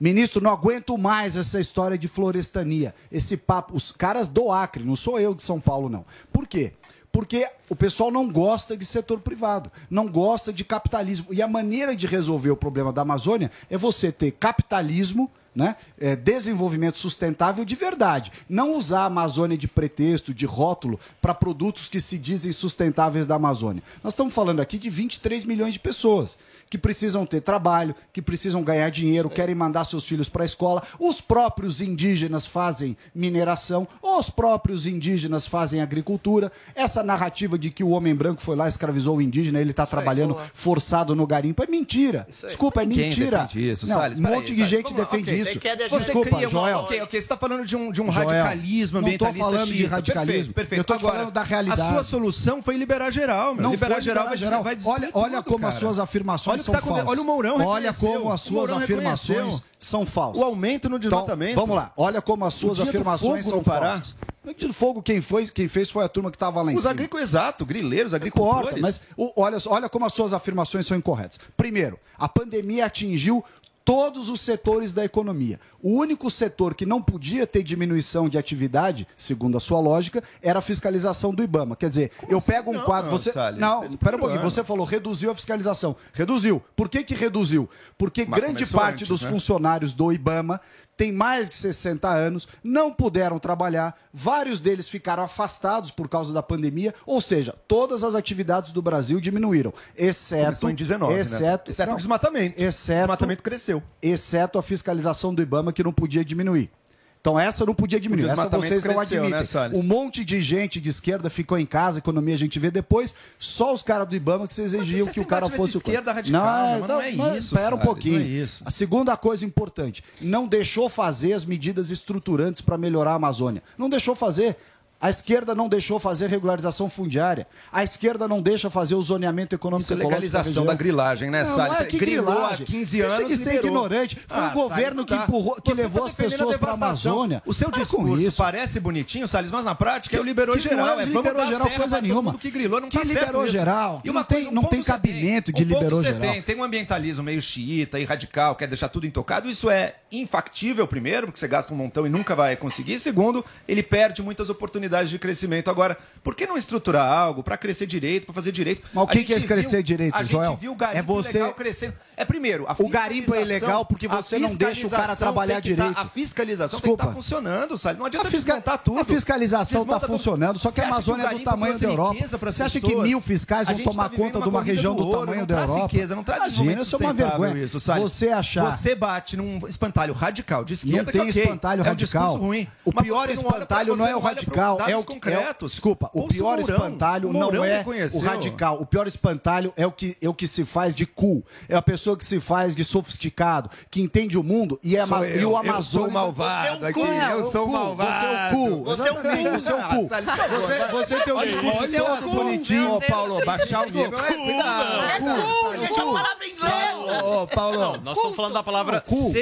Ministro, não aguento mais essa história de florestania. Esse papo, os caras do Acre, não sou eu de São Paulo, não. Por quê? Porque o pessoal não gosta de setor privado, não gosta de capitalismo. E a maneira de resolver o problema da Amazônia é você ter capitalismo, né? é, desenvolvimento sustentável de verdade. Não usar a Amazônia de pretexto, de rótulo, para produtos que se dizem sustentáveis da Amazônia. Nós estamos falando aqui de 23 milhões de pessoas que precisam ter trabalho, que precisam ganhar dinheiro, querem mandar seus filhos para a escola. Os próprios indígenas fazem mineração, os próprios indígenas fazem agricultura. Essa narrativa de que o homem branco foi lá, escravizou o indígena, ele está trabalhando boa. forçado no garimpo, é mentira. Desculpa, é mentira. isso, Não, Salles? um monte de Salles, gente vamos defende ok. isso. Você quer de- Você Desculpa, cria uma... Joel. Ok, ok, você está falando de um, de um Joel, radicalismo não ambientalista falando de radicalismo. Perfeito, perfeito. Eu Agora, falando da realidade. A sua solução foi liberar geral, meu. Não liberar foi geral, liberar vai, geral. vai destruir olha, olha como as cara. suas afirmações Olha o que são tá falsas. Olha o Mourão Olha como as suas afirmações reconheceu. são falsas. O aumento no desmatamento. Então, vamos lá. Olha como as suas afirmações são no falsas. O dia do fogo quem foi, quem fez foi a turma que estava lá em Os cima. agricultores, exato, grileiros, agricultores. importa, mas o- olha, olha como as suas afirmações são incorretas. Primeiro, a pandemia atingiu todos os setores da economia. O único setor que não podia ter diminuição de atividade, segundo a sua lógica, era a fiscalização do IBAMA. Quer dizer, eu pego um Não, quadro. Você, Salles, não, espera um pouquinho. ano. Você falou reduziu a fiscalização. Reduziu. Por que, que reduziu? Porque Mas grande parte antes, dos né? funcionários do IBAMA têm mais de 60 anos, não puderam trabalhar, vários deles ficaram afastados por causa da pandemia, ou seja, todas as atividades do Brasil diminuíram, exceto Começou em 19, né? exceto, Exceto não, o desmatamento. exceto, O desmatamento cresceu. exceto a fiscalização do IBAMA que não podia diminuir. Então essa não podia diminuir, essa vocês não cresceu, admitem. né, Salles? um monte de gente de esquerda ficou em casa, a economia a gente vê depois, só os caras do IBAMA que vocês exigiam que o cara fosse o esquerda radical, não, mas não é então, isso, Espera um Salles, pouquinho. não é. A segunda coisa importante, não deixou fazer as medidas estruturantes para melhorar a Amazônia. Não deixou fazer. A esquerda não deixou fazer regularização fundiária. A esquerda não deixa fazer o zoneamento econômico Isso é legalização região. da grilagem, né, Não, Salles? Não é que Grilou há grilagem. 15 Deixa anos, de ser liberou. ignorante. Foi Ah, o governo Salles, que dá. empurrou, que Você levou tá as pessoas para a. Amazônia. O seu discurso parece bonitinho, Salles, mas na prática é o liberou que geral. Não é vamos liberou geral coisa nenhuma. que grilou, não que tá liberou geral. E não tem, coisa, não tem cabimento de liberou geral. Tem, tem um ambientalismo meio xiita e radical, quer deixar tudo intocado. Isso é infactível, primeiro, porque você gasta um montão e nunca vai conseguir. Segundo, ele perde muitas oportunidades de crescimento. Agora, por que não estruturar algo para crescer direito, para fazer direito? Mas o A que, que é crescer direito, a Joel? gente viu o garimpo É você- legal crescendo. É primeiro, a O garimpo é ilegal porque você não deixa o cara trabalhar que tá- direito. a fiscalização Desculpa. tem que estar funcionando, Salles. Não adianta A, fisca- tudo. a fiscalização está funcionando, só que a Amazônia o é do tamanho da Europa. Você acha que pessoas? mil fiscais vão tá tomar vivendo conta de uma região do, ouro, tamanho da Europa? riqueza, não traz Imagina, isso é uma vergonha. Isso. Você achar... Você bate num espantalho radical de esquerda Não tem que, espantalho é radical. ruim. O pior espantalho não é o radical, é o que é o- concretos. Desculpa, o pior espantalho não é o radical. O pior espantalho é o que é que se faz de cool. É a pessoa que se faz de sofisticado, que entende o mundo e é Sou ama- eu, e o eu Amazônia. sou malvado aqui, eu sou malvado. Você é o cool. Você é o cool. Você é. Ah, Você, tem um discurso todo bonitinho. Ô, Paulo, baixar o nível. É, cuidado. É gente, é uma palavra em inglês. Ô, Paulo. Nós estamos falando da palavra Cool.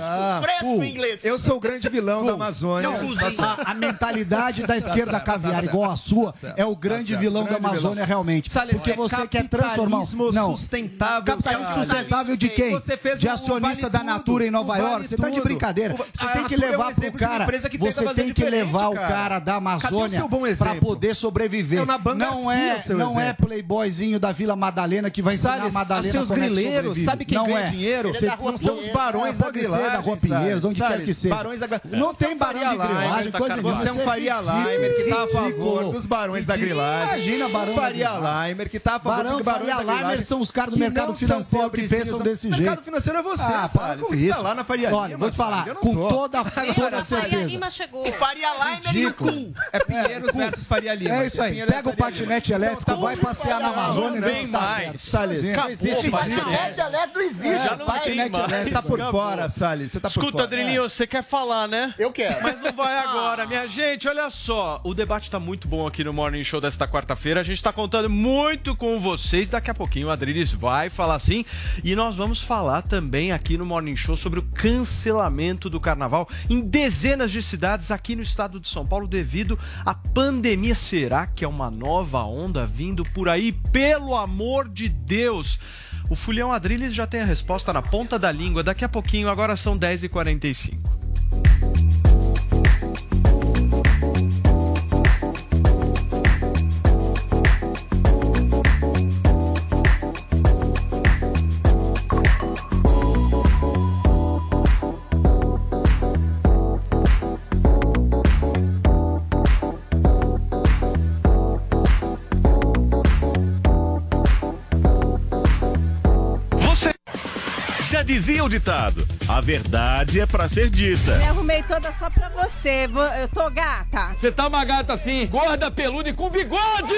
Ah, Fresco cool. em inglês. Eu sou o grande vilão da Amazônia. Tá a, mentalidade da esquerda caviar tá igual a sua Tá é o tá grande vilão da Amazônia realmente. Porque é você quer transformar. Não. sustentável, Capitalismo sustentável de quem? De acionista Vale da Tudo, Natura em Nova Vale York? Você tá de brincadeira. O- Você a tem que Natura é um levar pro de uma cara. que Você tem que levar o cara. da Amazônia para poder sobreviver. É Não é, o seu não é playboyzinho da Vila Madalena que vai ensinar Salles, a Madalena os seus como é que grileiros, sobrevive. sabe quem não ganha é. dinheiro? Você- Não são os barões É, da da grilagem, Rua Pinheiros, onde quer que seja. barões da- Não é tem barão de grilagem, coisa. Você é um Faria Limer que tá a favor dos barões da grilagem. Imagina, barão da Faria. Limer que tá a favor barões da grilagem. São os caras do que mercado financeiro que pensam desse Mercado jeito. financeiro é você, Ah, para com isso. tá lá na Faria Olha, Lima, vou te falar, com tô. toda, toda Faria certeza. Lima chegou. O Faria Limer e o Cool. É Pinheiros versus Faria Lima. É isso aí. Pega o Lima. patinete elétrico, vai passear na Amazônia e vê se mais. certo. Salles, não Acabou existe o patinete. Elétrico não existe. Já não patinete elétrico. Tá por fora, Salles. Você tá por Escuta. Adrilinho, você quer falar, né? Eu quero. Mas não vai agora, minha gente. Olha só, o debate tá muito bom aqui no Morning Show desta quarta-feira. A gente tá contando muito com vocês. Daqui a pouquinho o Adrilis vai falar assim. E nós vamos falar também aqui no Morning Show sobre o cancelamento do carnaval em dezenas de cidades aqui no estado de São Paulo devido à pandemia. Será que é uma nova onda vindo por aí? Pelo amor de Deus! O Fulhão Adriles já tem a resposta na ponta da língua. Daqui a pouquinho, agora são 10h45. Dizia o ditado: a verdade é pra ser dita. Me arrumei toda só pra você. Eu tô gata. Você tá uma gata assim, gorda, peluda e com bigode!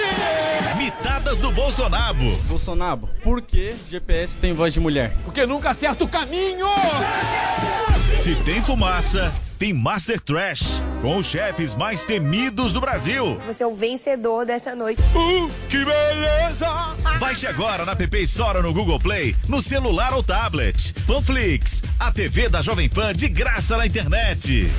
Mitadas do Bolsonaro. Bolsonaro, por que GPS tem voz de mulher? Porque nunca acerta o caminho! Se tem fumaça, tem Master Trash. Com os chefes mais temidos do Brasil. Você é o vencedor dessa noite. Uh, que beleza! Baixe agora na PP Store ou no Google Play, no celular ou tablet. Panflix, a TV da Jovem Pan de graça na internet.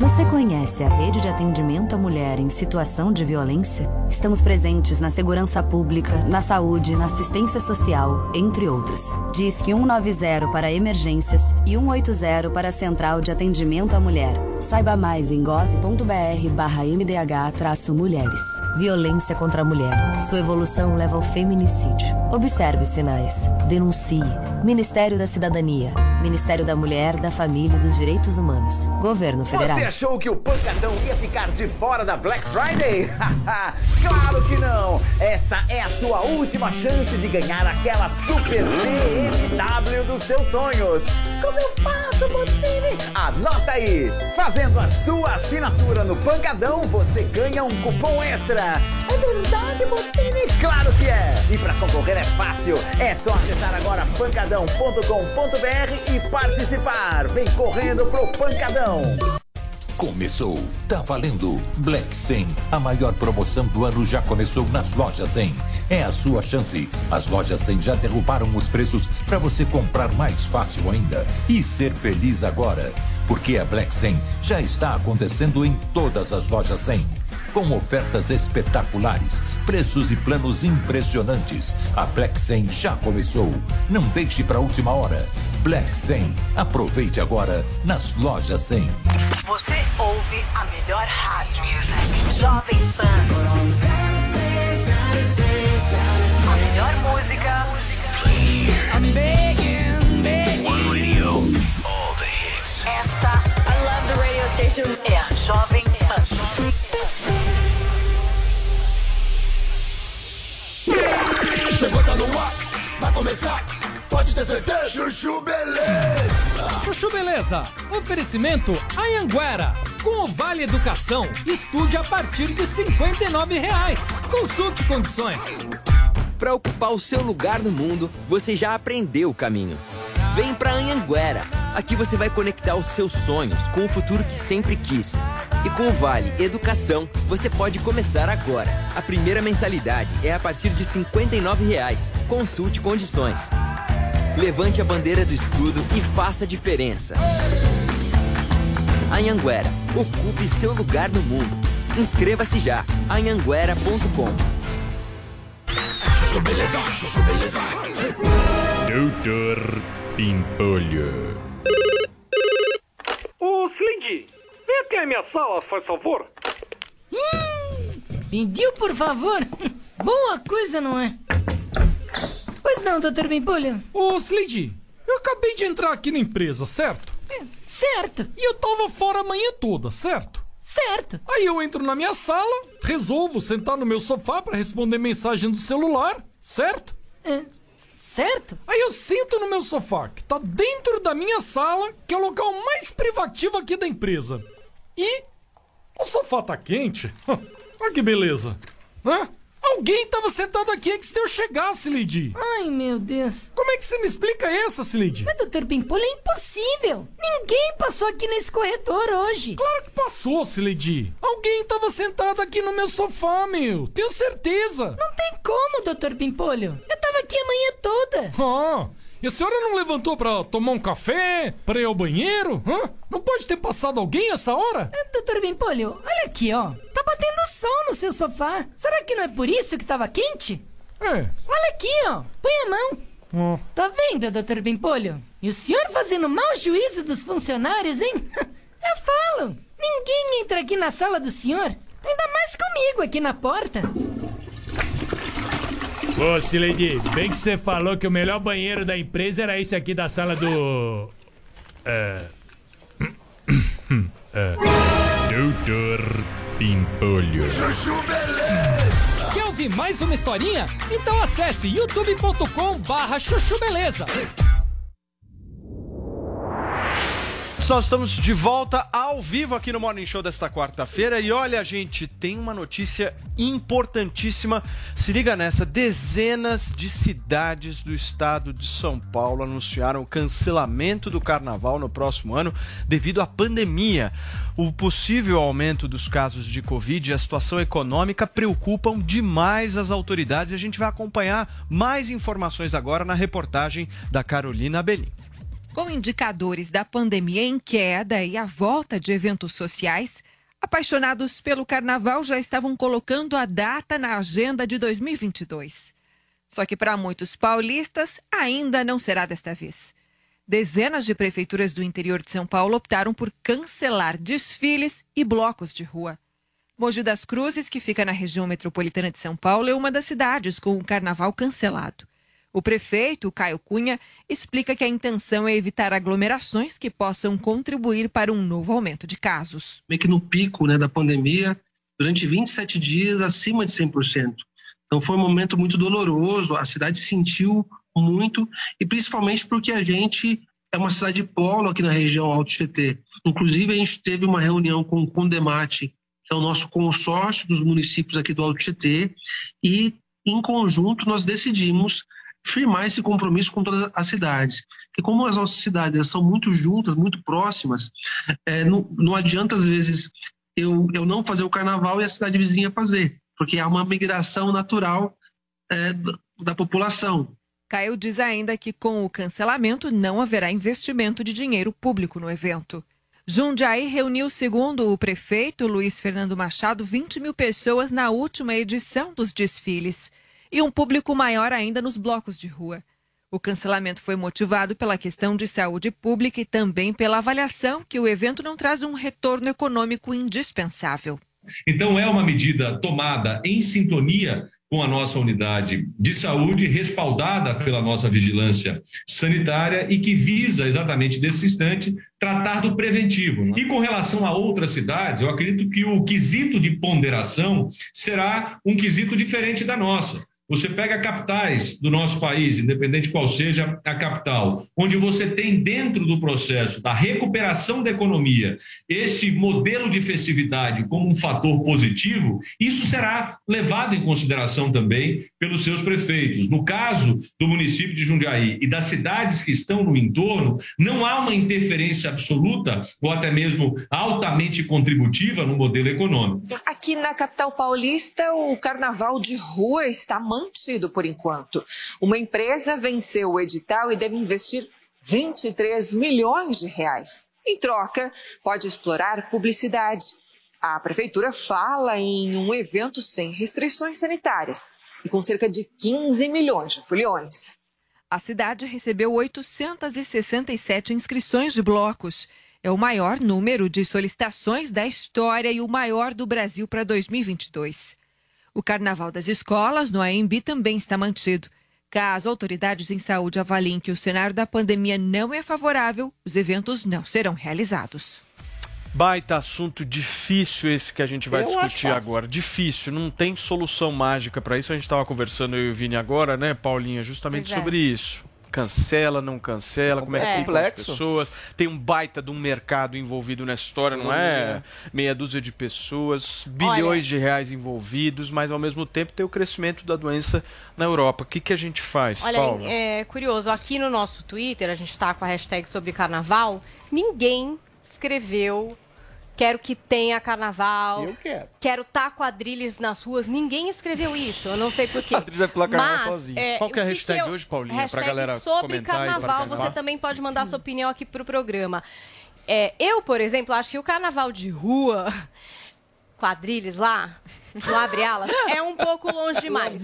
Você conhece a rede de atendimento à mulher em situação de violência? Estamos presentes na segurança pública, na saúde, na assistência social, entre outros. Disque 190 para emergências e 180 para a Central de Atendimento à Mulher. Saiba mais em gov.br barra mdh-mulheres. Violência contra a mulher. Sua evolução leva ao feminicídio. Observe sinais. Denuncie. Ministério da Cidadania. Ministério da Mulher, da Família e dos Direitos Humanos. Governo Federal. Você achou que o Pancadão ia ficar de fora da Black Friday? claro que não! Esta é a sua última chance de ganhar aquela super BMW dos seus sonhos. Como eu faço? Anota aí! Fazendo a sua assinatura no Pancadão, você ganha um cupom extra. É verdade, Botini? Claro que é! E para concorrer é fácil. É só acessar agora pancadão.com.br e participar. Vem correndo pro Pancadão. Começou, tá valendo. Black 100, a maior promoção do ano já começou nas lojas 100. É a sua chance. As lojas 100 já derrubaram os preços para você comprar mais fácil ainda e ser feliz agora. Porque a Black 100 já está acontecendo em todas as lojas 100. Com ofertas espetaculares, preços e planos impressionantes. A Black 100 já começou. Não deixe para a última hora. Black 100. Aproveite agora nas lojas 100. Você ouve a melhor rádio. Jovem Pan. A melhor música I'm begging, begging. One radio, all the hits. Esta, I love the radio station. É a Jovem Pan. Chegou, tá no ar, vai começar. Pode ter certeza. Chuchu Beleza. Chuchu Beleza. Oferecimento Anhanguera. Com o Vale Educação, estude a partir de 59 reais. Consulte condições. Para ocupar o seu lugar no mundo, você já aprendeu o caminho. Vem pra Anhanguera. Aqui você vai conectar os seus sonhos com o futuro que sempre quis. E com o Vale Educação, você pode começar agora. A primeira mensalidade é a partir de 59 reais. Consulte condições. Levante a bandeira do estudo e faça a diferença. Anhanguera, ocupe seu lugar no mundo. Inscreva-se já. anhanguera.com. Doutor Pimpolho. Ô, Slindy, vem até a minha sala, faz favor. Pediu por favor? Boa coisa, não é? Pois não, doutor Bimpolho. Ô, Slade, eu acabei de entrar aqui na empresa, certo? Certo. E eu tava fora a manhã toda, certo? Certo. Aí eu entro na minha sala, resolvo sentar no meu sofá para responder mensagem do celular, certo? É, certo. Aí eu sento no meu sofá, que tá dentro da minha sala, que é o local mais privativo aqui da empresa. E o sofá tá quente. Olha que beleza. Hã? Alguém tava sentado aqui antes de eu chegar, Slade. Ai, meu Deus. Como é que você me explica essa, Slade? Mas, doutor Pimpolho, é impossível. Ninguém passou aqui nesse corredor hoje. Claro que passou, Slade. Alguém tava sentado aqui no meu sofá, meu. Tenho certeza. Não tem como, doutor Pimpolho. Eu tava aqui a manhã toda. Ah, e a senhora não levantou pra tomar um café? Pra ir ao banheiro? Hã? Não pode ter passado alguém essa hora? É, doutor Pimpolho, olha aqui, ó. Tá batendo sol no seu sofá. Será que não é por isso que tava quente? É. Olha aqui, ó. Põe a mão. Ó. Tá vendo, doutor Pimpolho? E o senhor fazendo mau juízo dos funcionários, hein? Eu falo. Ninguém entra aqui na sala do senhor. Ainda mais comigo aqui na porta. Ô, Sileidi, bem que você falou que o melhor banheiro da empresa era esse aqui da sala do. É. é. Doutor Pimpolho. Chuchu Beleza. Quer ouvir mais uma historinha? Então acesse youtube.com barra chuchu beleza. Nós estamos de volta ao vivo aqui no Morning Show desta quarta-feira. E olha, gente, tem uma notícia importantíssima. Se liga nessa: dezenas de cidades do estado de São Paulo anunciaram o cancelamento do carnaval no próximo ano devido à pandemia. O possível aumento dos casos de Covid e a situação econômica preocupam demais as autoridades. E a gente vai acompanhar mais informações agora na reportagem da Carolina Belim. Com indicadores da pandemia em queda e a volta de eventos sociais, apaixonados pelo carnaval já estavam colocando a data na agenda de 2022. Só que para muitos paulistas ainda não será desta vez. Dezenas de prefeituras do interior de São Paulo optaram por cancelar desfiles e blocos de rua. Mogi das Cruzes, que fica na região metropolitana de São Paulo, é uma das cidades com o carnaval cancelado. O prefeito, Caio Cunha, explica que a intenção é evitar aglomerações que possam contribuir para um novo aumento de casos. Meio que no pico né, da pandemia, durante 27 dias, acima de 100%. Então foi um momento muito doloroso, a cidade sentiu muito, e principalmente porque a gente é uma cidade polo aqui na região Alto Tietê. Inclusive, a gente teve uma reunião com o Condemate, que é o nosso consórcio dos municípios aqui do Alto Tietê, e em conjunto nós decidimos firmar esse compromisso com todas as cidades. Porque como as nossas cidades são muito juntas, muito próximas, é, não, não adianta às vezes eu, eu não fazer o carnaval e a cidade vizinha fazer, porque há uma migração natural é, da população. Caio diz ainda que com o cancelamento não haverá investimento de dinheiro público no evento. Jundiaí reuniu, segundo o prefeito Luiz Fernando Machado, 20 mil pessoas na última edição dos desfiles e um público maior ainda nos blocos de rua. O cancelamento foi motivado pela questão de saúde pública e também pela avaliação que o evento não traz um retorno econômico indispensável. Então, é uma medida tomada em sintonia com a nossa unidade de saúde, respaldada pela nossa vigilância sanitária e que visa exatamente nesse instante tratar do preventivo. né? E com relação a outras cidades, eu acredito que o quesito de ponderação será um quesito diferente da nossa. Você pega capitais do nosso país, independente qual seja a capital, onde você tem dentro do processo da recuperação da economia esse modelo de festividade como um fator positivo, isso será levado em consideração também pelos seus prefeitos. No caso do município de Jundiaí e das cidades que estão no entorno, não há uma interferência absoluta ou até mesmo altamente contributiva no modelo econômico. Aqui na capital paulista, o carnaval de rua está mantido por enquanto. Uma empresa venceu o edital e deve investir 23 milhões de reais. Em troca, pode explorar publicidade. A prefeitura fala em um evento sem restrições sanitárias e com cerca de 15 milhões de foliões. A cidade recebeu 867 inscrições de blocos. É o maior número de solicitações da história e o maior do Brasil para 2022. O Carnaval das Escolas no AMB também está mantido. Caso autoridades em saúde avaliem que o cenário da pandemia não é favorável, os eventos não serão realizados. Baita assunto difícil esse que a gente vai Eu discutir fácil. agora. Difícil, não tem solução mágica para isso. A gente estava conversando eu e o Vini agora, né, Paulinha, justamente é. sobre isso. Cancela, não cancela, como é que É. ficam as pessoas. Tem um baita de um mercado envolvido nessa história, não é meia dúzia de pessoas, bilhões de reais envolvidos, mas ao mesmo tempo tem o crescimento da doença na Europa. O que, que a gente faz, Olha, Paula? é curioso, aqui no nosso Twitter, a gente tá com a hashtag sobre carnaval, ninguém escreveu quero que tenha carnaval. Eu quero. Quero tá quadrilhas nas ruas. Ninguém escreveu isso, eu não sei porquê. Quadrilhas vai pular carnaval Mas, sozinho. é, Qual que é a o hashtag eu- hoje, Paulinha, pra hashtag galera sobre carnaval, você também pode mandar sua opinião aqui pro programa. É, eu, por exemplo, acho que o carnaval de rua, quadrilhas lá, não abre alas, é um pouco longe demais.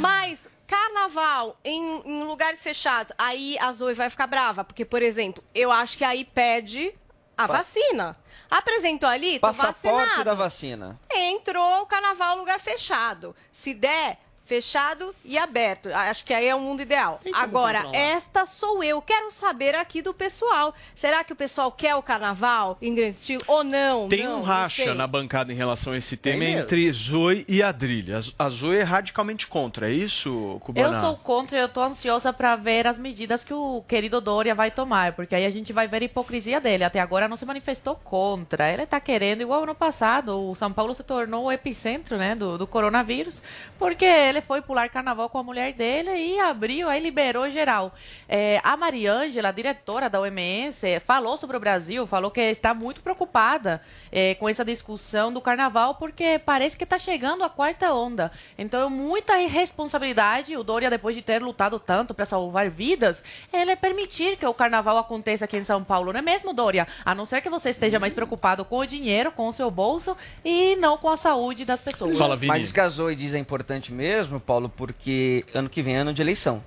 Mas carnaval em, em lugares fechados, aí a Zoe vai ficar brava, porque, por exemplo, eu acho que aí pede a vacina. Apresentou ali, Passaporte vacinado. da vacina. Entrou o carnaval lugar fechado. Se der, fechado e aberto. Acho que aí é o mundo ideal. Agora, controlar. esta sou eu. Quero saber aqui do pessoal. Será que o pessoal quer o carnaval em grande estilo ou não? Tem Não, um racha na bancada em relação a esse tema mesmo? entre Zoe e Adrilha. A Zoe é radicalmente contra, é isso, Cubana? Eu sou contra, eu tô ansiosa pra ver as medidas que o querido Dória vai tomar, porque aí a gente vai ver a hipocrisia dele. Até agora não se manifestou contra. Ele tá querendo, igual ano passado, o São Paulo se tornou o epicentro, né, do, do coronavírus, porque ele foi pular carnaval com a mulher dele e abriu, aí liberou geral. É, a Mariângela, diretora da OMS, falou sobre o Brasil, falou que está muito preocupada é, com essa discussão do carnaval, porque parece que está chegando a quarta onda. Então, é muita irresponsabilidade. O Dória, depois de ter lutado tanto para salvar vidas, ele é permitir que o carnaval aconteça aqui em São Paulo, não é mesmo, Dória? A não ser que você esteja mais preocupado com o dinheiro, com o seu bolso e não com a saúde das pessoas. Mas isso que a Zoe diz é importante mesmo, Paulo, porque ano que vem é ano de eleição.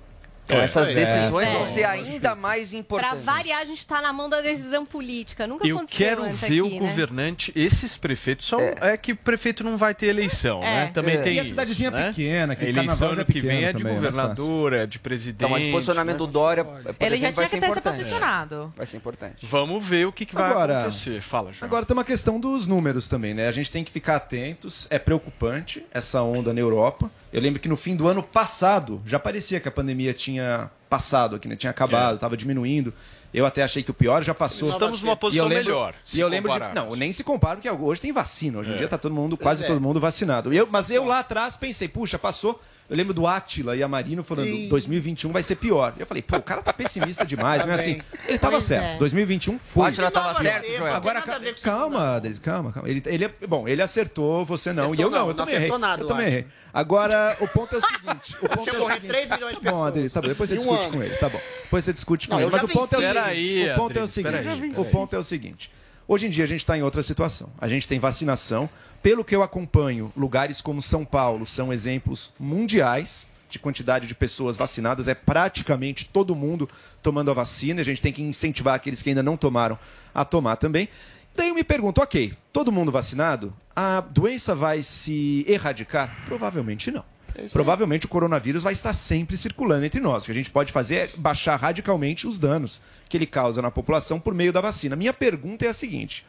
Então É. essas É. decisões É. vão ser ainda mais Pra importantes. variar, a gente tá na mão da decisão política. Nunca Eu aconteceu quero antes ver aqui, o né? governante, esses prefeitos são. É. que o prefeito não vai ter eleição, É. né? Também É. tem E a isso, cidadezinha né? pequena, que a eleição ano é que vem é de é governador, é de presidente. Então, mas o posicionamento né? do Dória, por Ele exemplo, já vai tinha ser que ter se importante. posicionado. Vai ser importante. Vamos ver o que, que vai Agora- acontecer. Fala, João. Agora tem uma questão dos números também, né? A gente tem que ficar atentos. É preocupante essa onda na Europa. Eu lembro que no fim do ano passado já parecia que a pandemia tinha passado aqui, né? Tinha acabado, estava diminuindo. Eu até achei que o pior já passou. Estamos numa E eu posição lembro- melhor, E se eu lembro de. Não, nem se compara, porque hoje tem vacina. Hoje em É. dia tá todo mundo, quase é. todo mundo vacinado. Eu, mas eu lá atrás pensei, puxa, passou. Eu lembro do Átila e a Marino falando, Ih. 2021 vai ser pior. Eu falei, pô, o cara tá pessimista demais, não é assim? Ele tava Pois certo. é. 2021 foi. O Átila tava certo, Joel. Agora, calma, Adris, calma, calma. Ele, ele, bom, ele acertou, você não. Acertou e eu não, não, eu não também errei. acertou nada, eu eu também errei. Agora, o ponto é o seguinte. O ponto é o seguinte. 3 milhões de Bom, pessoas. Adris, tá bom. Depois você um discute ano. com ele, tá bom. Depois você discute com ele. Mas o ponto é o seguinte. Peraí, o ponto é o seguinte. O ponto é o seguinte. Hoje em dia a gente está em outra situação. A gente tem vacinação. Pelo que eu acompanho, lugares como São Paulo são exemplos mundiais de quantidade de pessoas vacinadas. É praticamente todo mundo tomando a vacina. A gente tem que incentivar aqueles que ainda não tomaram a tomar também. Daí eu me pergunto, ok, todo mundo vacinado? A doença vai se erradicar? Provavelmente não. provavelmente o coronavírus vai estar sempre circulando entre nós. O que a gente pode fazer é baixar radicalmente os danos que ele causa na população por meio da vacina. Minha pergunta é a seguinte: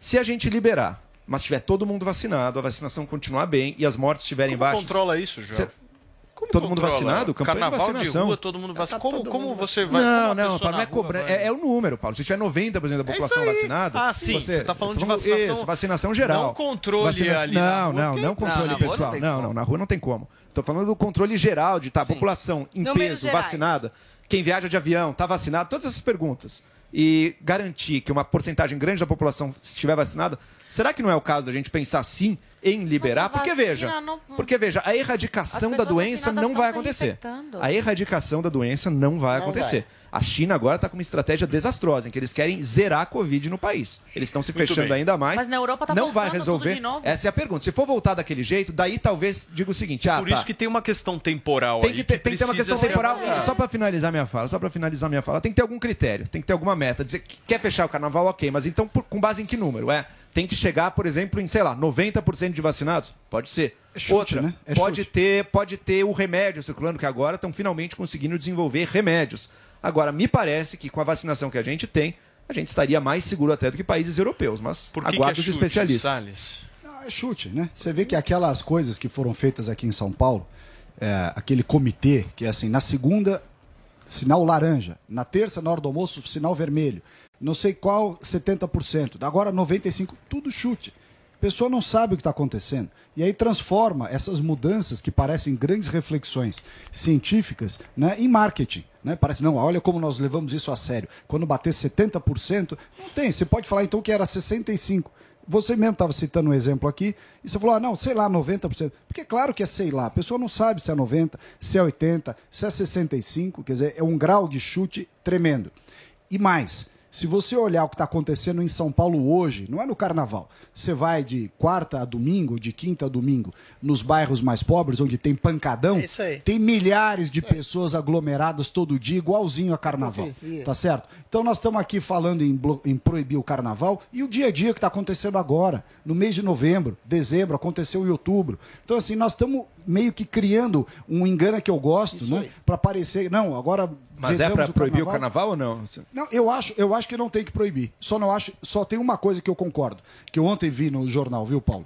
se a gente liberar, mas tiver todo mundo vacinado, a vacinação continuar bem e as mortes estiverem Como baixas. controla isso, João? Cê- Como todo mundo vacinado? Campanha Carnaval de vacinação. de rua, todo mundo vacinado. como, como você vai... não, não, Paulo, não é vai- É, é o número, Paulo. Se tiver 90% da população aí. vacinada. Ah, sim, você tá falando de vacinação- Isso, vacinação geral. Não controle Vacina- ali na Não, rua, não, não controle Não, pessoal. não Não, não, na rua não tem como. Tô falando do controle geral de tá, a população em Números peso, gerais. vacinada, quem viaja de avião, tá vacinado, todas essas perguntas. E garantir que uma porcentagem grande da população estiver vacinada, será que não é o caso da gente pensar sim em liberar? Porque veja, não- porque veja, a erradicação da doença não vai acontecer. A erradicação da doença não vai Não acontecer. vai. A China agora está com uma estratégia desastrosa, em que eles querem zerar a Covid no país. Eles estão se Muito fechando bem. ainda mais. Mas na Europa tá não vai voltando resolver. tudo de novo. Essa é a pergunta. Se for voltar daquele jeito, daí talvez diga o seguinte: ah, Por tá. isso que tem uma questão temporal Tem aí que ter, tem que ter uma questão temporal. avaliada. Só para finalizar minha fala, só para finalizar minha fala, tem que ter algum critério, tem que ter alguma meta. Dizer que quer fechar o carnaval, ok, mas então por- com base em que número? É, tem que chegar, por exemplo, em, sei lá, 90% de vacinados? Pode ser. chute, Outra, né? É pode ter, pode ter o remédio circulando que agora estão finalmente conseguindo desenvolver remédios. Agora, me parece que com a vacinação que a gente tem, a gente estaria mais seguro até do que países europeus, mas Por que que aguardo é os chute, especialistas. Salles? Ah, é chute, né? Você vê que aquelas coisas que foram feitas aqui em São Paulo, é, aquele comitê, que é assim, na segunda, sinal laranja, na terça, na hora do almoço, sinal vermelho, não sei qual, 70%, agora 95%, tudo chute. Pessoa não sabe o que está acontecendo. E aí transforma essas mudanças que parecem grandes reflexões científicas né, em marketing. Né? Parece, não, olha como nós levamos isso a sério. Quando bater 70%, não tem. Você pode falar então que era 65%. Você mesmo estava citando um exemplo aqui, e você falou, ah, não, sei lá, 90%. Porque é claro que é sei lá, a pessoa não sabe se é 90%, se é 80%, se é 65%, quer dizer, é um grau de chute tremendo. E mais, se você olhar o que está acontecendo em São Paulo hoje, não é no carnaval. Você vai de quarta a domingo, de quinta a domingo, nos bairros mais pobres, onde tem pancadão, aí. tem milhares de pessoas aglomeradas todo dia, igualzinho a carnaval. Tá certo? Então nós estamos aqui falando em, em proibir o carnaval e o dia a dia que está acontecendo agora, no mês de novembro, dezembro, aconteceu em outubro. Então, assim, nós estamos meio que criando um engano que eu gosto, né? Para parecer. Não, agora. Mas é para proibir o carnaval ou não? não, eu acho, eu acho que não tem que proibir. Só não acho, só tem uma coisa que eu concordo, que eu ontem vi no jornal, viu, Paulo?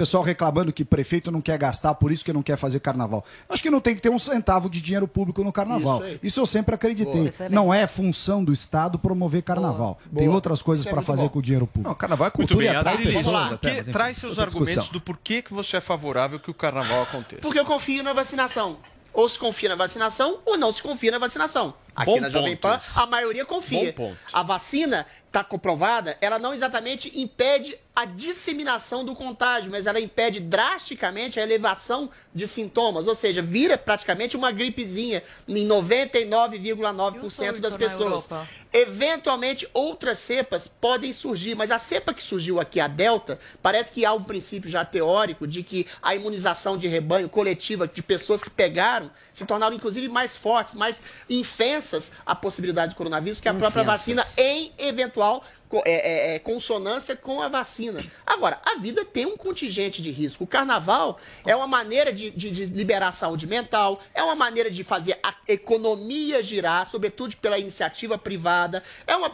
Pessoal reclamando que prefeito não quer gastar, por isso que não quer fazer carnaval. Acho que não tem que ter um centavo de dinheiro público no carnaval. Isso. Isso, eu sempre acreditei. Boa. Não é função do Estado promover carnaval. Tem Boa. outras coisas é para fazer bom. com o dinheiro público. Não, carnaval é Muito bem, e pessoas, que- até, traz seus outra argumentos discussão. do porquê que você é favorável que o carnaval aconteça. Porque eu confio na vacinação. Ou se confia na vacinação, ou não se confia na vacinação. Aqui Bom na Jovem Pan, a maioria confia. Bom ponto. A vacina está comprovada, ela não exatamente impede a disseminação do contágio, mas ela impede drasticamente a elevação de sintomas, ou seja, vira praticamente uma gripezinha em 99,9% das pessoas. Eventualmente, outras cepas podem surgir, mas a cepa que surgiu aqui, a Delta, parece que há um princípio já teórico de que a imunização de rebanho coletiva de pessoas que pegaram se tornaram, inclusive, mais fortes, mais infensas a possibilidade de coronavírus que a própria Infensas. vacina em eventual co- é, é, é, consonância com a vacina. Agora, a vida tem um contingente de risco. O carnaval é uma maneira de, de- de liberar a saúde mental, é uma maneira de fazer a economia girar, sobretudo pela iniciativa privada, é uma,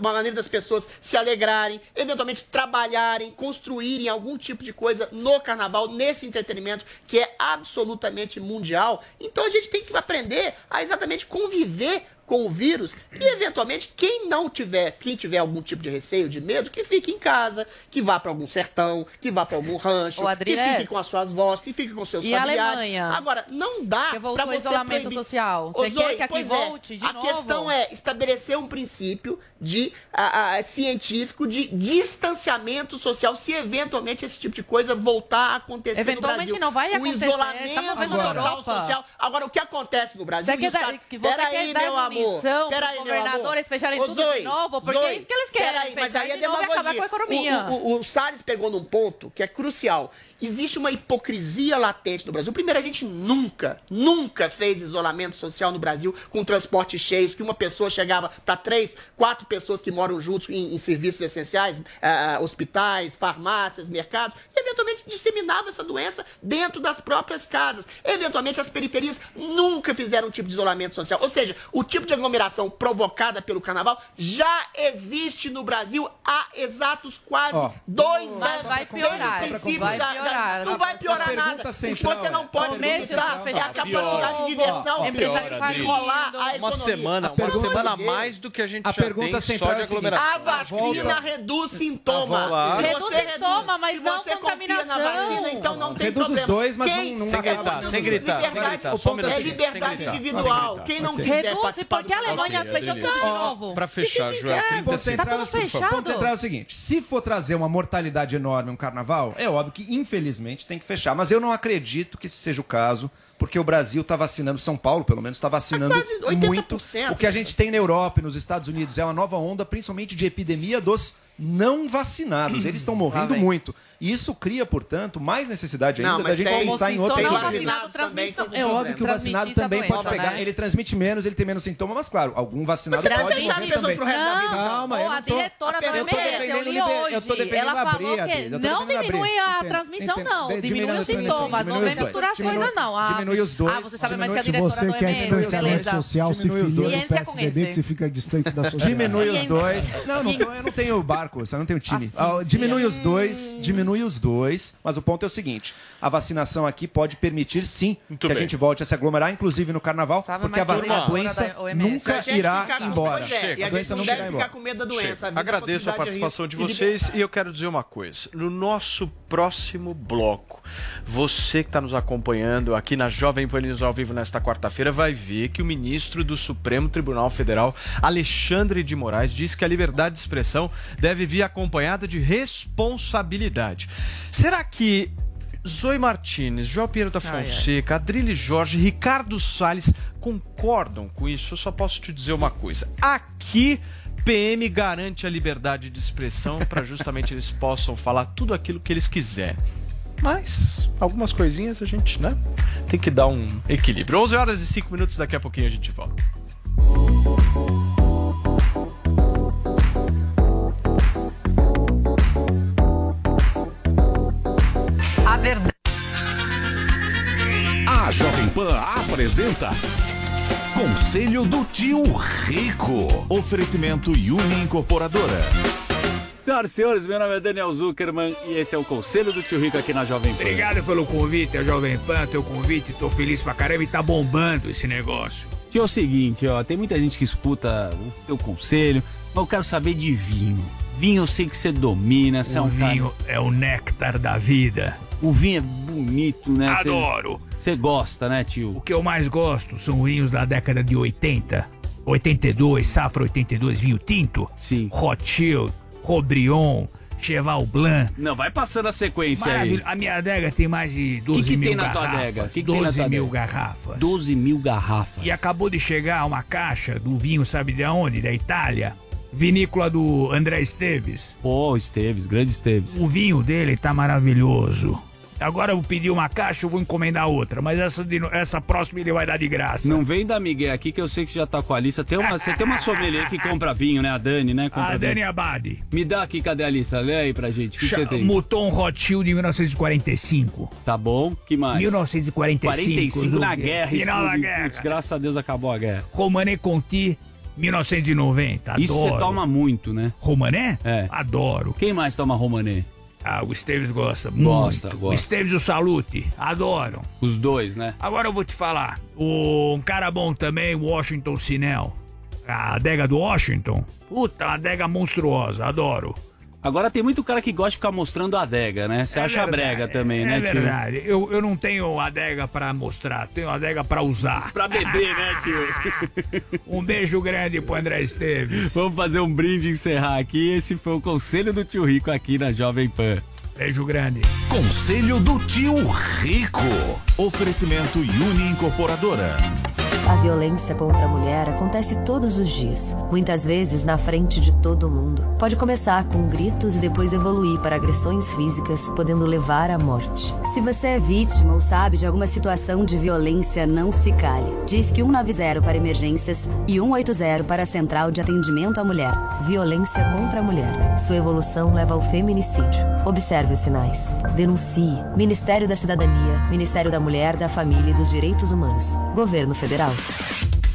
uma maneira das pessoas se alegrarem, eventualmente trabalharem, construírem algum tipo de coisa no carnaval, nesse entretenimento que é absolutamente mundial. Então a gente tem que aprender a exatamente conviver com o vírus e eventualmente quem não tiver, quem tiver algum tipo de receio, de medo, que fique em casa, que vá para algum sertão, que vá para algum rancho, que fique com as suas vós, que fique com seus E a familiares. Alemanha? Agora, não dá para você isolamento proibir. social. Você quer Zoe, que aqui é, volte de a novo? questão é estabelecer um princípio de a- a- científico de distanciamento social se eventualmente esse tipo de coisa voltar a acontecer Eventualmente no Brasil. não vai o acontecer, isolamento na total Europa. social. Agora, o que acontece no Brasil? Você quer isso tá- que você Peraí, quer meu amor. Pros meu amor. governadores fecharem Ô, tudo Zoe, de novo? Porque Zoe, é isso que eles querem Peraí, mas aí é demagogia. com a economia. O, o, o Salles pegou num ponto que é crucial. Existe uma hipocrisia latente no Brasil. Primeiro, a gente nunca, nunca fez isolamento social no Brasil com transportes cheios, que uma pessoa chegava para três, quatro pessoas que moram juntos em, em serviços essenciais, ah, hospitais, farmácias, mercados, e eventualmente disseminava essa doença dentro das próprias casas. Eventualmente, as periferias nunca fizeram um tipo de isolamento social. Ou seja, o tipo de aglomeração provocada pelo carnaval já existe no Brasil há exatos quase Ó. dois Mas anos. vai piorar, Desde o princípio vai da- não vai piorar nada. O que você não é- pode limitar é a capacidade de diversão. Ó, Empresário piora, vai Adri. rolar a Uma economia. semana, A uma pergunta- semana a mais do que a gente A já pergunta tem só de é a seguinte, A aglomeração. vacina reduz sintoma. Se Reduz sintoma, mas não contaminação. vacina, então não tem Reduz os problema. dois, mas não- acaba sem gritar, sem gritar. o é liberdade individual. Quem não quiser Reduz, porque a Alemanha fechou tudo de novo. Pra fechar, Joel, 30 Ponto segundos. Tá é o tudo fechado. ponto central é o seguinte: se for trazer uma mortalidade enorme um carnaval, é óbvio que, infelizmente, tem que fechar. Mas eu não acredito que esse seja o caso, porque o Brasil está vacinando, São Paulo, pelo menos, está vacinando 80%. muito. O que a gente tem na Europa e nos Estados Unidos é uma nova onda, principalmente de epidemia dos não vacinados. Eles estão morrendo vem. muito. E isso cria, portanto, mais necessidade ainda Não, da gente pensar em outra não coisa. vacinado também, É óbvio que o vacinado também essa pode doença, pegar. né? Ele transmite menos, ele tem menos sintoma, mas claro, algum vacinado pode morrer pessoas também. pro resto da vida. Calma, Não, eu a não tô... diretora da eu tô OMS, eu li hoje. Eu tô defendendo Ela abrir, falou que não diminui a transmissão, não. Diminui os a sintomas, não vem misturar as coisas, não. Ah, Diminui os dois. Ah, você sabe mais que a diretora Se você quer distanciamento social, se filia no PSDB, que você fica distante da sociedade. Diminui os dois. Não, não, eu não tenho barco, eu não tenho time. Ah, diminui os dois, diminui os dois. Mas o ponto é o seguinte: a vacinação aqui pode permitir sim que a bem. gente volte a se aglomerar, inclusive no carnaval, Sabe porque a, que a a doença nunca a irá com- embora. Pois é, e A a gente doença não deve ficar embora. com medo da doença. A Agradeço a participação de risco vocês e eu quero dizer uma coisa. No nosso próximo bloco, você que está nos acompanhando aqui na Jovem Pan News ao vivo nesta quarta-feira vai ver que o ministro do Supremo Tribunal Federal, Alexandre de Moraes, disse que a liberdade de expressão deve vir acompanhada de responsabilidade. Será que Zoe Martinez, João Pinheiro da Ai, ai. Fonseca, Adrilho Jorge, Ricardo Salles concordam com isso? Eu só posso te dizer uma coisa. Aqui PM garante a liberdade de expressão para justamente eles possam falar tudo aquilo que eles quiserem. Mas algumas coisinhas a gente, né, tem que dar um equilíbrio. 11 horas e 5 minutos, daqui a pouquinho a gente volta. A Jovem Pan apresenta Conselho do Tio Rico. Oferecimento Uni Incorporadora. Senhoras e senhores, meu nome é Daniel Zuckerman e esse é o Conselho do Tio Rico aqui na Jovem Pan. Obrigado pelo convite, a Jovem Pan, teu convite. Tô feliz pra caramba e tá bombando esse negócio. Que é o seguinte, ó, tem muita gente que escuta o teu conselho, mas eu quero saber de vinho. Vinho eu sei que você domina, você é o um vinho cara... é o néctar da vida. O vinho é bonito, né? Adoro. Você gosta, né, tio? O que eu mais gosto são vinhos da década de 80, 82, safra 82, vinho tinto. Sim. Rothschild, Robrion, Cheval Blanc. Não, vai passando a sequência Maravilha. aí. A minha adega tem mais de 12 O que, que mil tem na tua garrafas. que, que tem na 12 tua mil adega? garrafas. 12 mil garrafas. E acabou de chegar uma caixa do vinho, sabe de onde? Da Itália. Vinícola do André Esteves. Pô, Esteves, grande Esteves. O vinho dele tá maravilhoso. Agora eu vou pedir uma caixa, eu vou encomendar outra. Mas essa, de essa próxima ele vai dar de graça. Não vem da Miguel aqui que eu sei que você já tá com a lista. Tem uma, você tem uma sommelier que compra vinho, né? A Dani, né? Compra A vinho. Dani Abadi. Me dá aqui, cadê a lista? Lê aí pra gente. O que que você tem? Muton Rothschild de 1945. Tá bom. que mais? 1945. 45 na guerra. Final da guerra. Putz, graças a Deus acabou a guerra. Romané Conti, 1990. Adoro. Isso você toma muito, né? Romané? É. Adoro. Quem mais toma Romané? Ah, o Esteves gosta. Gosta, muito. gosta. O Esteves e o Salute. Adoram. Os dois, né? Agora eu vou te falar. O, um cara bom também, Washington Sinel. A adega do Washington. Puta, uma adega monstruosa. Adoro. Agora tem muito cara que gosta de ficar mostrando a adega, né? Você É acha verdade, brega também, é né, tio? verdade. Eu, eu não tenho adega pra mostrar, tenho adega pra usar. Pra beber, né, tio? Um beijo grande pro André Esteves. Vamos fazer um brinde e encerrar aqui. Esse foi o conselho do tio Rico aqui na Jovem Pan. Beijo grande. Conselho do Tio Rico. Oferecimento Uni Incorporadora. A violência contra a mulher acontece todos os dias, muitas vezes na frente de todo mundo. Pode começar com gritos e depois evoluir para agressões físicas, podendo levar à morte. Se você é vítima ou sabe de alguma situação de violência, não se cale. Diz que 190 para emergências e 180 para a Central de Atendimento à Mulher. Violência contra a mulher. Sua evolução leva ao feminicídio. Observe os sinais. Denuncie. Ministério da Cidadania, Ministério da Mulher, da Família e dos Direitos Humanos. Governo Federal.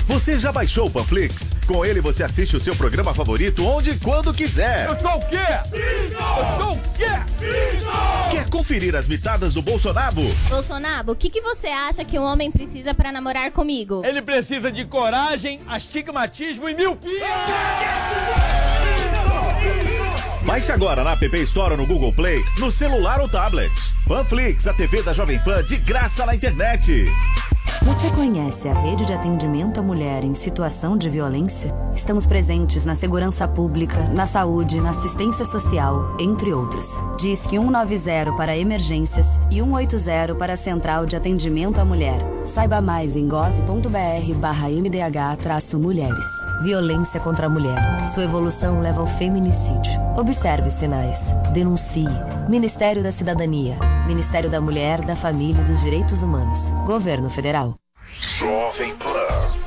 Você já baixou o Panflix? Com ele você assiste o seu programa favorito onde e quando quiser. Eu sou o quê? Eu sou o quê? Quer conferir as mitadas do Bolsonaro? Bolsonaro, o que, que você acha que um homem precisa pra namorar comigo? Ele precisa de coragem, astigmatismo e miopia. Baixe agora na App Store ou no Google Play, no celular ou tablet. Panflix, a TV da Jovem Pan de graça na internet. Você conhece a rede de atendimento à mulher em situação de violência? Estamos presentes na segurança pública, na saúde, na assistência social, entre outros. Disque 190 para emergências e 180 para a Central de Atendimento à Mulher. Saiba mais em gov.br barra mdh-mulheres. Violência contra a mulher. Sua evolução leva ao feminicídio. Observe sinais. Denuncie. Ministério da Cidadania. Ministério da Mulher, da Família e dos Direitos Humanos. Governo Federal. Jovem Pan.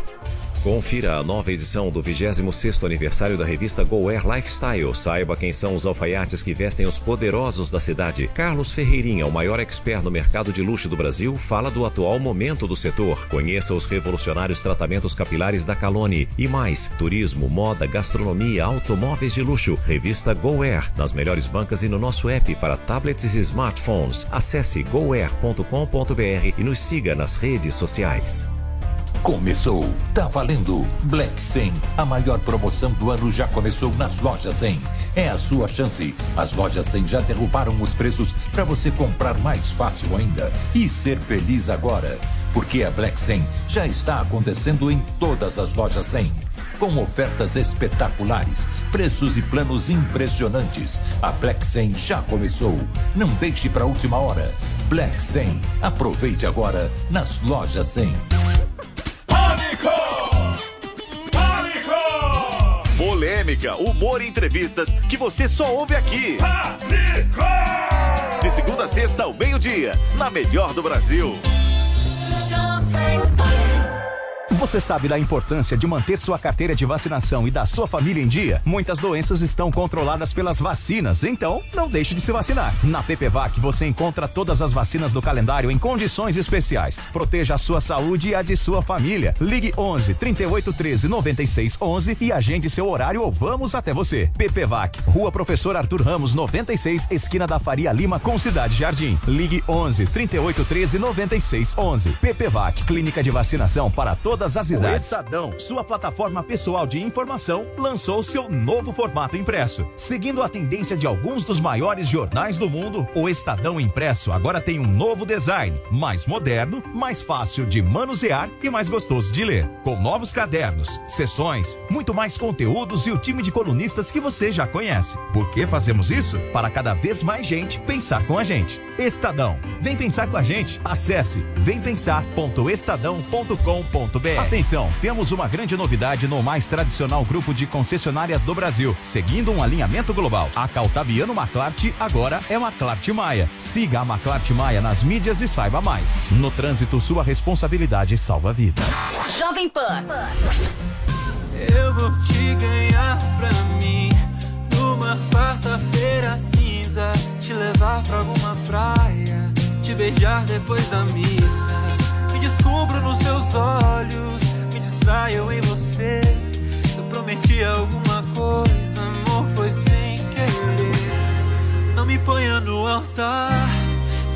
Confira a nova edição do 26º aniversário da revista Go Air Lifestyle. Saiba quem são os alfaiates que vestem os poderosos da cidade. Carlos Ferreirinha, o maior expert no mercado de luxo do Brasil, fala do atual momento do setor. Conheça os revolucionários tratamentos capilares da Calone. E mais, turismo, moda, gastronomia, automóveis de luxo. Revista Go Air, nas melhores bancas e no nosso app para tablets e smartphones. Acesse goair.com.br e nos siga nas redes sociais. Começou, tá valendo. Black 100, a maior promoção do ano já começou nas lojas 100. É a sua chance. As lojas 100 já derrubaram os preços para você comprar mais fácil ainda e ser feliz agora. Porque a Black 100 já está acontecendo em todas as lojas 100. Com ofertas espetaculares, preços e planos impressionantes. A Black 100 já começou. Não deixe para última hora. Black 100. Aproveite agora nas lojas 100. Humor e entrevistas que você só ouve aqui. De segunda a sexta ao meio-dia, na melhor do Brasil. Você sabe da importância de manter sua carteira de vacinação e da sua família em dia? Muitas doenças estão controladas pelas vacinas, então não deixe de se vacinar. Na PPVAC você encontra todas as vacinas do calendário em condições especiais. Proteja a sua saúde e a de sua família. Ligue 11 38 13 96 11 e agende seu horário ou vamos até você. PPVAC, Rua Professor Arthur Ramos 96, esquina da Faria Lima com Cidade Jardim. Ligue 11 38 13 96 11. PPVAC, clínica de vacinação para todas as O idades. Estadão, sua plataforma pessoal de informação, lançou seu novo formato impresso. Seguindo a tendência de alguns dos maiores jornais do mundo, o Estadão Impresso agora tem um novo design, mais moderno, mais fácil de manusear e mais gostoso de ler. Com novos cadernos, sessões, muito mais conteúdos e o time de colunistas que você já conhece. Por que fazemos isso? Para cada vez mais gente pensar com a gente. Estadão, vem pensar com a gente. Acesse vempensar.estadão.com.br. Atenção, temos uma grande novidade no mais tradicional grupo de concessionárias do Brasil, seguindo um alinhamento global. A Caltabiano Maclart agora é Maclart Maia. Siga a Maclart Maia nas mídias e saiba mais. No trânsito, sua responsabilidade salva vidas. Jovem Pan. Eu vou te ganhar pra mim Numa quarta-feira cinza Te levar pra alguma praia Te beijar depois da missa descubro nos seus olhos Me distraio em você. Se eu prometi alguma coisa Amor, foi sem querer. Não me ponha no altar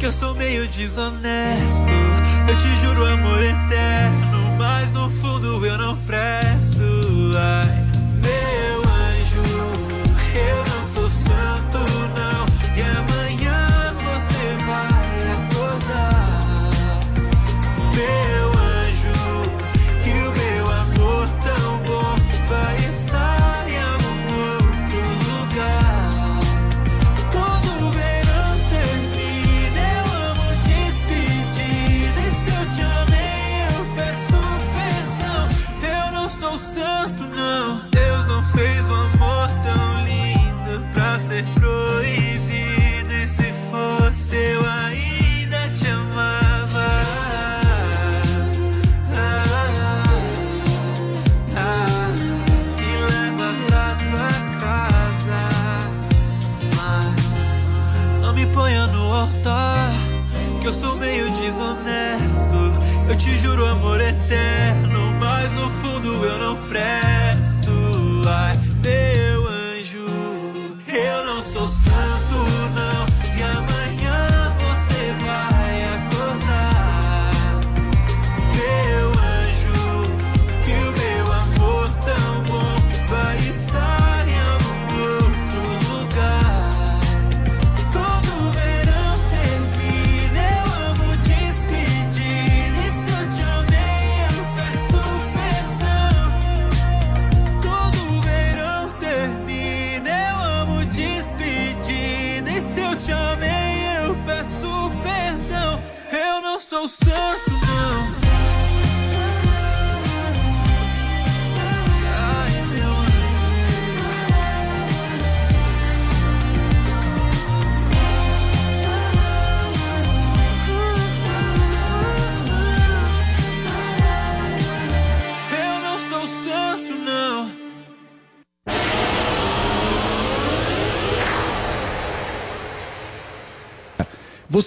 Que eu sou meio desonesto. Eu te juro amor eterno Mas no fundo eu não presto. Ai,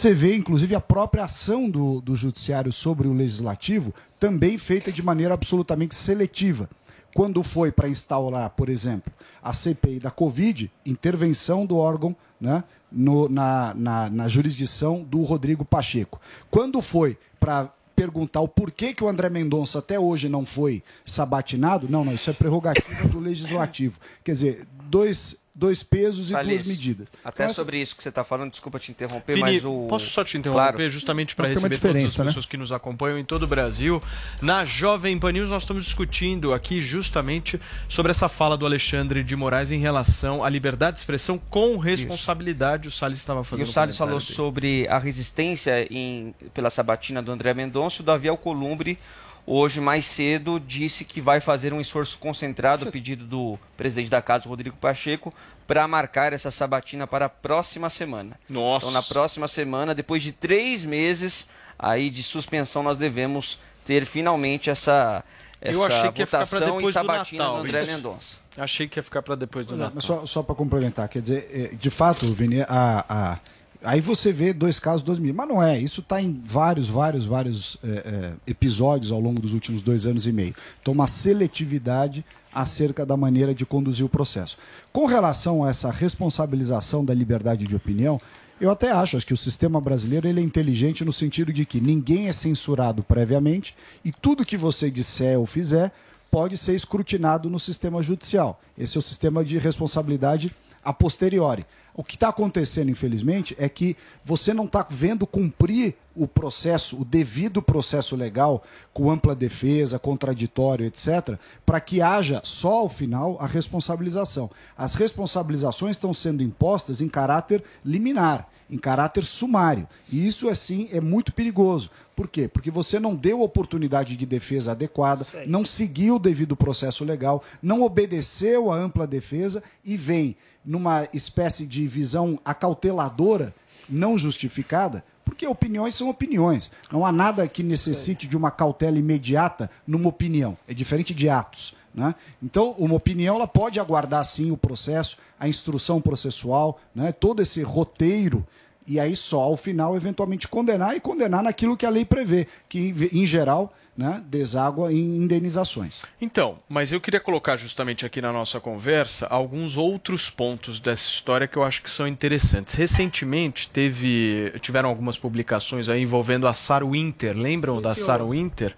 Você vê, inclusive, a própria ação do, do judiciário sobre o legislativo também feita de maneira absolutamente seletiva. Quando foi para instaurar, por exemplo, a CPI da Covid, intervenção do órgão né, no- na, na, na jurisdição do Rodrigo Pacheco. Quando foi para perguntar o porquê que o André Mendonça até hoje não foi sabatinado, não, não, isso é prerrogativa do legislativo. Quer dizer, dois, dois pesos e duas medidas. Até Então, essa- sobre isso que você está falando, desculpa te interromper, Vini, mas o. posso só te interromper Claro. justamente para receber todas as né? pessoas que nos acompanham em todo o Brasil. Na Jovem Pan News nós estamos discutindo aqui justamente sobre essa fala do Alexandre de Moraes em relação à liberdade de expressão com responsabilidade. O Salles estava E fazendo o Salles falou dele. sobre a resistência em- pela sabatina do André Mendonça. O Davi Alcolumbre, hoje mais cedo, disse que vai fazer um esforço concentrado, pedido do presidente da casa, Rodrigo Pacheco, para marcar essa sabatina para a próxima semana. Nossa. Então, na próxima semana, depois de três meses aí de suspensão, nós devemos ter finalmente essa, essa Eu achei que votação e do sabatina Natal. do André isso. Mendonça. Achei que ia ficar para depois do Natal. mas só, só para complementar, quer dizer, é, de fato, Vini, a, a- aí você vê dois casos, dois mil. Mas não é, isso está em vários, vários, vários é, é, episódios ao longo dos últimos dois anos e meio. Então, uma seletividade acerca da maneira de conduzir o processo. Com relação a essa responsabilização da liberdade de opinião, eu até acho, acho que o sistema brasileiro ele é inteligente no sentido de que ninguém é censurado previamente e tudo que você disser ou fizer pode ser escrutinado no sistema judicial. Esse é o sistema de responsabilidade a posteriori. O que está acontecendo, infelizmente, é que você não está vendo cumprir o processo, o devido processo legal, com ampla defesa, contraditório, etc., para que haja só ao final a responsabilização. As responsabilizações estão sendo impostas em caráter liminar, em caráter sumário. E isso, assim, é muito perigoso. Por quê? Porque você não deu oportunidade de defesa adequada, não seguiu o devido processo legal, não obedeceu a ampla defesa e vem numa espécie de visão acauteladora, não justificada, porque opiniões são opiniões. Não há nada que necessite de uma cautela imediata numa opinião. É diferente de atos. Né? Então, uma opinião ela pode aguardar sim o processo, a instrução processual, né? todo esse roteiro, e aí só ao final eventualmente condenar e condenar naquilo que a lei prevê, que em geral né, deságua em indenizações. Então, mas eu queria colocar justamente aqui na nossa conversa alguns outros pontos dessa história que eu acho que são interessantes. Recentemente teve, tiveram algumas publicações aí envolvendo a Sarah Winter. Lembram da senhor. Sarah Winter?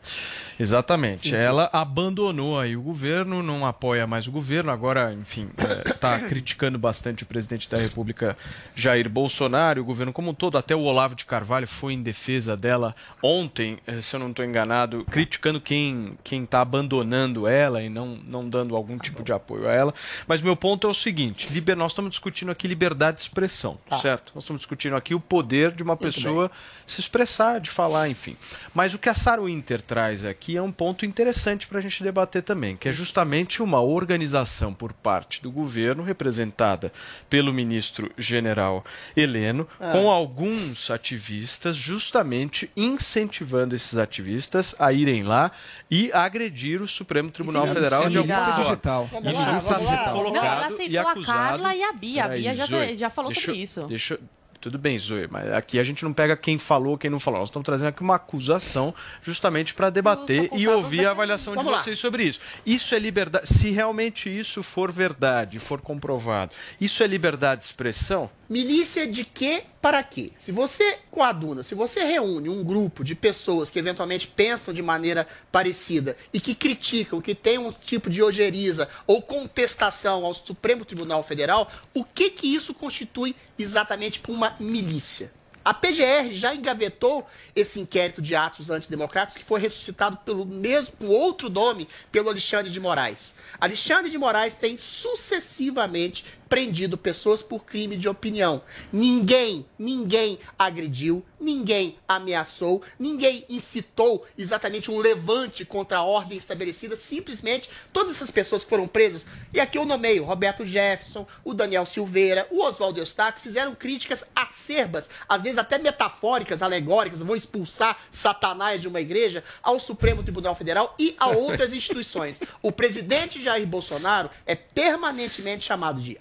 Exatamente. Sim. Ela abandonou aí o governo, não apoia mais o governo, agora, enfim, está criticando bastante o presidente da República, Jair Bolsonaro, o governo como um todo. Até o Olavo de Carvalho foi em defesa dela ontem, eh, se eu não estou enganado, criticando, quem quem está abandonando ela e não, não dando algum tipo de apoio a ela. Mas meu ponto é o seguinte: liber, nós estamos discutindo aqui liberdade de expressão, Tá. certo? Nós estamos discutindo aqui o poder de uma pessoa se expressar, de falar, enfim. Mas o que a Sarah Winter traz aqui é um ponto interessante para a gente debater também, que é justamente uma organização por parte do governo, representada pelo ministro general Heleno, Ah. com alguns ativistas, justamente incentivando esses ativistas a irem lá e agredir o Supremo Tribunal Isso é Federal de alguma forma. digital. Isso está sendo colocado Não, ela e citou a acusado. Carla e a Bia. A Bia já- já falou deixa- sobre isso. Deixa, tudo bem, Zoe, mas aqui a gente não pega quem falou, quem não falou. Nós estamos trazendo aqui uma acusação justamente para debater e ouvir a avaliação de vocês sobre isso. Isso é liberdade. Se realmente isso for verdade, for comprovado, isso é liberdade de expressão? Milícia de quê para quê? Se você coaduna, se você reúne um grupo de pessoas que eventualmente pensam de maneira parecida e que criticam, que tem um tipo de ojeriza ou contestação ao Supremo Tribunal Federal, o que que isso constitui exatamente uma milícia? A PGR já engavetou esse inquérito de atos antidemocráticos que foi ressuscitado pelo mesmo, outro nome, pelo Alexandre de Moraes. Alexandre de Moraes tem sucessivamente prendido pessoas por crime de opinião. Ninguém, ninguém agrediu, ninguém ameaçou, ninguém incitou exatamente um levante contra a ordem estabelecida. Simplesmente todas essas pessoas que foram presas, e aqui eu nomeio Roberto Jefferson, o Daniel Silveira, o Oswaldo Eustáquio, fizeram críticas acerbas, às vezes até metafóricas, alegóricas, vão expulsar Satanás de uma igreja, ao Supremo Tribunal Federal e a outras instituições. O presidente Jair Bolsonaro é permanentemente chamado de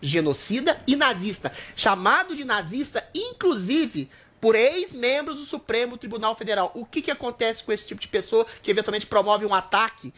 genocida e nazista. Chamado de nazista, inclusive, por ex-membros do Supremo Tribunal Federal. O que, que acontece com esse tipo de pessoa que eventualmente promove um ataque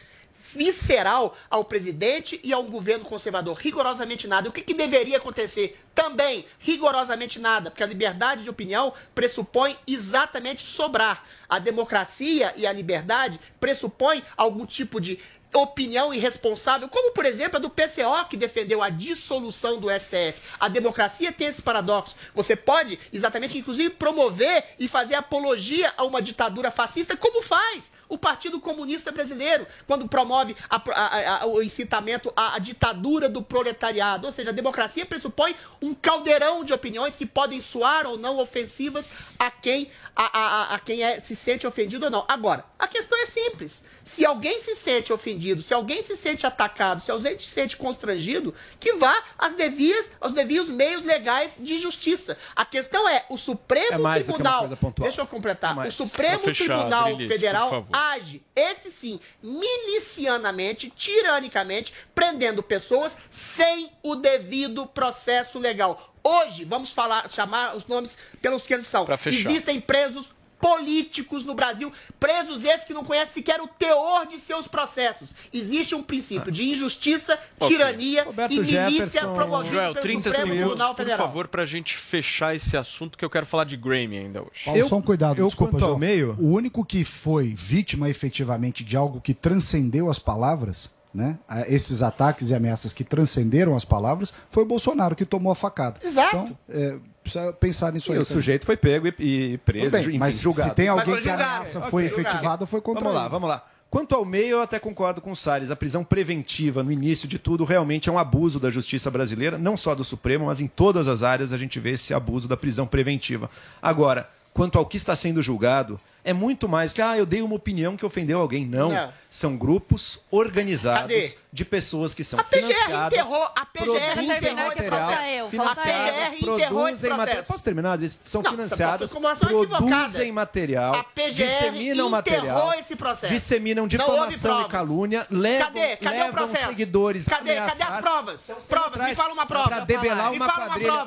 visceral ao presidente e a um governo conservador? Rigorosamente nada. O que, que deveria acontecer? Também, rigorosamente nada, porque a liberdade de opinião pressupõe exatamente sobrar. A democracia e a liberdade pressupõem algum tipo de opinião irresponsável, como por exemplo a do PCO que defendeu a dissolução do STF. A democracia tem esse paradoxo. Você pode, exatamente, inclusive, promover e fazer apologia a uma ditadura fascista, como faz o Partido Comunista Brasileiro, quando promove a- a- a- o incitamento à, ditadura do proletariado. Ou seja, a democracia pressupõe um caldeirão de opiniões que podem soar ou não ofensivas a quem, a quem é, se sente ofendido ou não. Agora, a questão é simples. Se alguém se sente ofendido, se alguém se sente atacado, se alguém se sente constrangido, que vá às devias, aos devidos meios legais de justiça. A questão é, o Supremo É mais do que uma Tribunal. Deixa eu completar. É. O Supremo Pra fechar, Tribunal Adrilis, Federal age, esse sim, milicianamente, tiranicamente, prendendo pessoas sem o devido processo legal. Hoje, vamos falar, chamar os nomes pelos que eles são. Pra fechar. Existem presos políticos no Brasil, presos esses que não conhecem sequer o teor de seus processos. Existe um princípio de injustiça, Ok. tirania e milícia promovida Joel, pelo 30 Supremo segundos, Tribunal por Federal. favor, pra gente fechar esse assunto que eu quero falar de Grammy ainda hoje. Paulo, só um cuidado, eu, desculpa, João. meio- O único que foi vítima efetivamente de algo que transcendeu as palavras, né? a- Esses ataques e ameaças que transcenderam as palavras, foi o Bolsonaro que tomou a facada. Exato. Então, é, precisa pensar nisso E aí. o também. sujeito foi pego e, e preso, bem, enfim, mas julgado. se tem alguém que a ameaça foi Ok. efetivada, foi contra Vamos lá, ele. vamos lá. Quanto ao meio, eu até concordo com o Salles. A prisão preventiva, no início de tudo, realmente é um abuso da justiça brasileira, não só do Supremo, mas em todas as áreas a gente vê esse abuso da prisão preventiva. Agora, quanto ao que está sendo julgado, é muito mais que, ah, eu dei uma opinião que ofendeu alguém. Não. Não. São grupos organizados Cadê? de pessoas que são A PGR financiadas. enterrou, a PGR produzem enterrou esse material. Eu, financiadas, a PGR enterrou esse produzem material. Posso terminar? Eles são Não, financiadas, produzem material, A PGR disseminam enterrou material, esse processo. disseminam difamação e calúnia, levam, Cadê? Cadê o levam seguidores Cadê? a Cadê as provas? Provas, me fala uma prova. Pra debelar Me uma fala uma quadrilha. debelar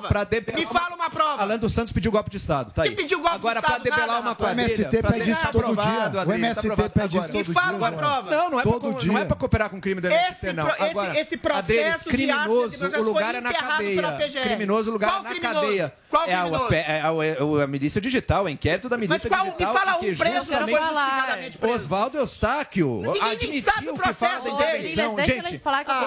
Me fala uma prova. Alan dos Santos pediu golpe de Estado, tá aí. pediu golpe de Agora, Estado? pra debelar Nada, uma quadrilha... O MST pra pede isso todo aprovado, dia. O Adriano, tá MST aprovado. pede isso todo dia, uma João. prova. Não, não é, Todo pra, dia. não é pra cooperar com o crime do MST, Esse não. esse- Agora, esse processo de criminoso, o lugar é na cadeia. Criminoso, o lugar Qual é na criminoso? cadeia. Qual é, a, é, a, é a milícia digital, o inquérito da milícia qual- me digital. fala um preso que não foi justamente justificadamente preso. Oswaldo Eustáquio admitiu sabe o que fala da processo dele. intervenção. Gente, eu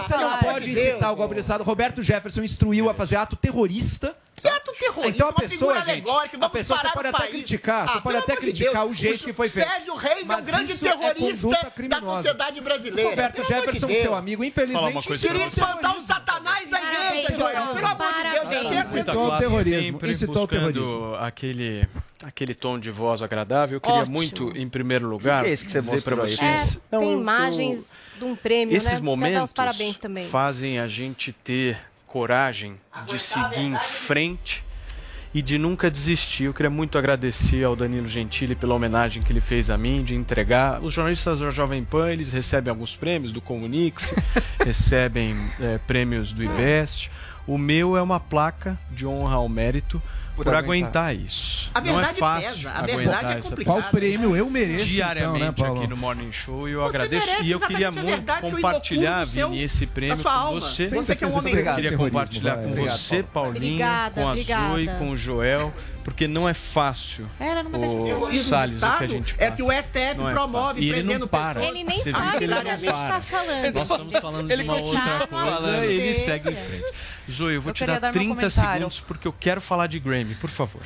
você não falar. pode incitar o golpe de Estado. Roberto Jefferson instruiu a fazer ato terrorista. Que ato terrorista, Então a uma pessoa, figura gente, alegórica, a pessoa você pode até país. criticar, você Ah, pode pelo até criticar Deus, o jeito que foi feito. Sérgio Reis é um grande é terrorista conduta da sociedade brasileira. Roberto Pelo amor de Jefferson, seu amigo, infelizmente, Queria espantar o satanás da igreja, Joel. Pelo amor de Deus, eu Incitou classe terrorismo, incitou buscando terrorismo. Aquele, aquele tom de voz agradável. Eu queria Ótimo. muito, em primeiro lugar, Que é que você dizer para vocês... É, tem imagens de um prêmio, Esses né? Momentos os parabéns também. fazem a gente ter coragem de seguir em frente e de nunca desistir. Eu queria muito agradecer ao Danilo Gentili pela homenagem que ele fez a mim, de entregar. Os jornalistas da Jovem Pan, eles recebem alguns prêmios do Comunix, recebem eh, prêmios do IBEST. O meu é uma placa de honra ao mérito por, Por aguentar. aguentar. isso. A Não é verdade fácil pesa, a aguentar verdade é essa complicado. Qual prêmio eu mereço, diariamente então, né, Paulo? aqui no Morning Show e eu Você agradeço. E eu queria muito verdade compartilhar, Vini, esse prêmio com você. Você que é um homem Eu queria compartilhar com você, Paulinho, com a. Zoe, com o Joel, porque não é fácil. Vai deixar o Terrorismo Salles, o que a gente é passa. que o STF Não é promove fácil. E ele prendendo não para. pessoas. Ele nem sabe ele do que a gente para. tá falando. Nós estamos falando Ele de uma outra coisa, ele segue em frente. Zoe, eu vou Eu te dar dar meu 30 comentário. segundos porque eu quero falar de Grammy, por favor.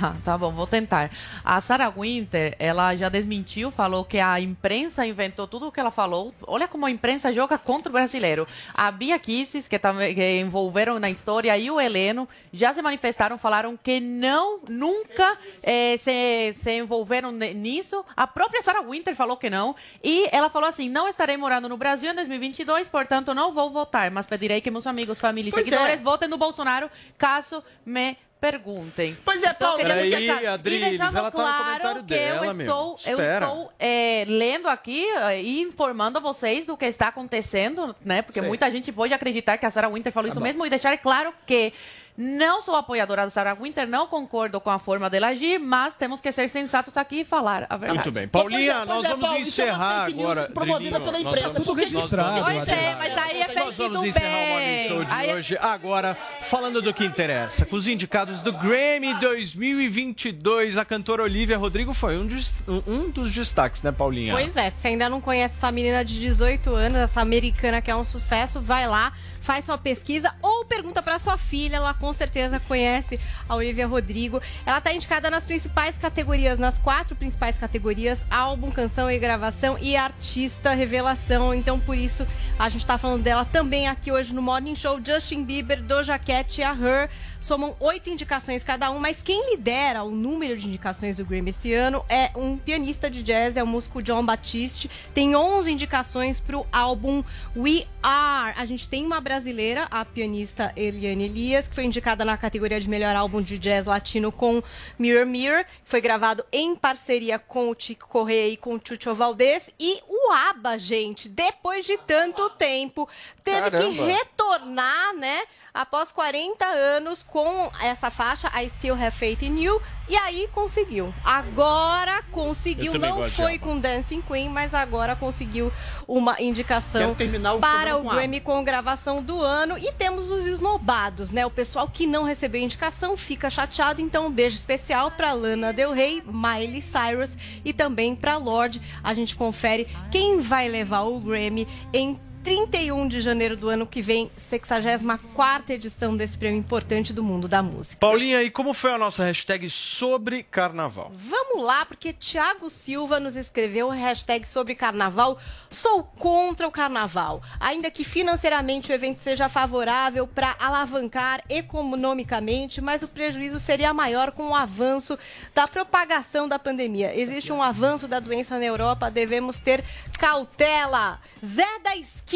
Tá, tá bom, vou tentar. A Sarah Winter, ela já desmentiu, falou que a imprensa inventou tudo o que ela falou. Olha como a imprensa joga contra o brasileiro. A Bia Kisses, que, também, que envolveram na história, e o Heleno já se manifestaram, falaram que não, nunca eh, se, se envolveram nisso. A própria Sarah Winter falou que não. E ela falou assim: não estarei morando no Brasil em 2022, portanto não vou votar, mas pedirei que meus amigos, família e é. seguidores votem no Bolsonaro caso me perguntem. Pois é, Paulo, queria Peraí, deixar- Adriles, ela tá no claro comentário que dela, eu meu. estou, eu Espera. estou é, lendo aqui é, e informando a vocês do que está acontecendo, né? Porque Sei. muita gente pode acreditar que a Sarah Winter falou isso mesmo e deixar claro que não sou apoiadora da Sarah Winter, não concordo com a forma dela agir, mas temos que ser sensatos aqui e falar a verdade. Muito bem. Paulinha, Pois é, nós pois é, vamos Paulo, isso é uma encerrar agora. promovida pela nós imprensa, vamos- tudo nós registrado, vamos Pois é, mas aí é Nós fake vamos do encerrar o Morning bem. Show de Aí é- hoje. Agora, falando do que interessa, com os indicados do Grammy 2022, a cantora Olivia Rodrigo foi um, dos- um dos destaques, né, Paulinha? Pois é, se ainda não conhece essa menina de 18 anos, essa americana que é um sucesso, vai lá, faz sua pesquisa ou pergunta pra sua filha, ela com certeza conhece a Olivia Rodrigo. Ela tá indicada nas principais categorias, nas quatro principais categorias: álbum, canção e gravação e artista revelação. Então, por isso, a gente tá falando dela também aqui hoje no Morning Show. Justin Bieber, Doja Cat e a Her somam oito indicações cada um, mas quem lidera o número de indicações do Grammy esse ano é um pianista de jazz, é o músico John Batiste. Tem 11 indicações pro álbum We Are. A gente tem uma brasileira, a pianista Eliane Elias, que foi indicada na categoria de melhor álbum de jazz latino com Mirror Mirror, que foi gravado em parceria com o Chico Correa e com o Chucho Valdez. E o ABBA, gente, depois de tanto tempo, teve que Caramba. retornar, né? Após 40 anos com essa faixa I Still Have Faith in You e aí conseguiu. Agora conseguiu, não foi com Dancing Queen, mas agora conseguiu uma indicação o para o com Grammy com gravação do ano e temos os esnobados, né? O pessoal que não recebeu indicação fica chateado, então um beijo especial para Lana Del Rey, Miley Cyrus e também para Lorde. A gente confere quem vai levar o Grammy em 31 de janeiro do ano que vem, 64ª edição desse prêmio importante do mundo da música. Paulinha, e como foi a nossa hashtag sobre carnaval? Vamos lá, porque Thiago Silva nos escreveu hashtag sobre carnaval. Sou contra o carnaval. Ainda que financeiramente o evento seja favorável para alavancar economicamente, mas o prejuízo seria maior com o avanço da propagação da pandemia. Existe um avanço da doença na Europa, devemos ter cautela. Zé da Esquina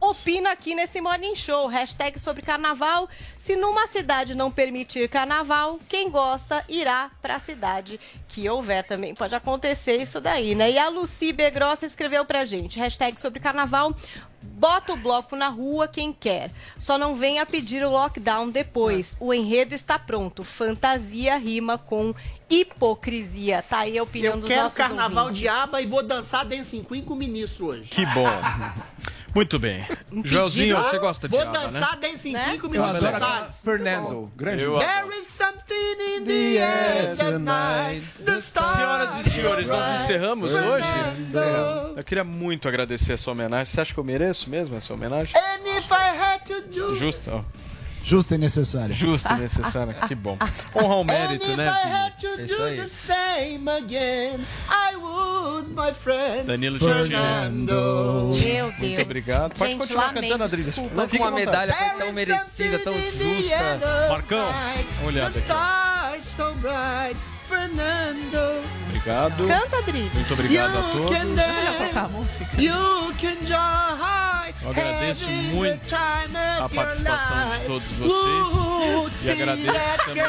opina aqui nesse Morning Show. Hashtag sobre carnaval. Se numa cidade não permitir carnaval, quem gosta irá para a cidade que houver também. Pode acontecer isso daí, né? E a Lucy Begrossa escreveu pra gente. Hashtag sobre carnaval. Bota o bloco na rua quem quer. Só não venha pedir o lockdown depois. O enredo está pronto. Fantasia rima com hipocrisia. Tá aí a opinião Eu dos quero nossos carnaval ouvintes. de aba e vou dançar Dancing Queen com o ministro hoje. Que bom. Muito bem. Joelzinho, você gosta de Vou aba, né? dançar Dancing Queen com o Eu ministro. Fernando, grande. Eu There is something in the air tonight. The stars Senhoras e senhores, nós encerramos Fernando. hoje. Eu queria muito agradecer essa homenagem. Você acha que eu mereço mesmo essa homenagem? And if I had to do Justo. Justo e necessário. Justo e necessário, que bom. Honrar o mérito, né, É isso do aí. the same again, I would, my friend. Danilo Fernando. Meu Deus. Muito obrigado. Pode Gente, continuar lamento, cantando, Adriles. desculpa. Não Fica com uma medalha foi tão merecida, tão justa. Marcão, uma olhada aqui. Fernando. Obrigado. Canta, Adri. Muito obrigado a You todos. can dance, you can joy, Eu agradeço muito a participação de todos vocês. Ooh, E agradeço também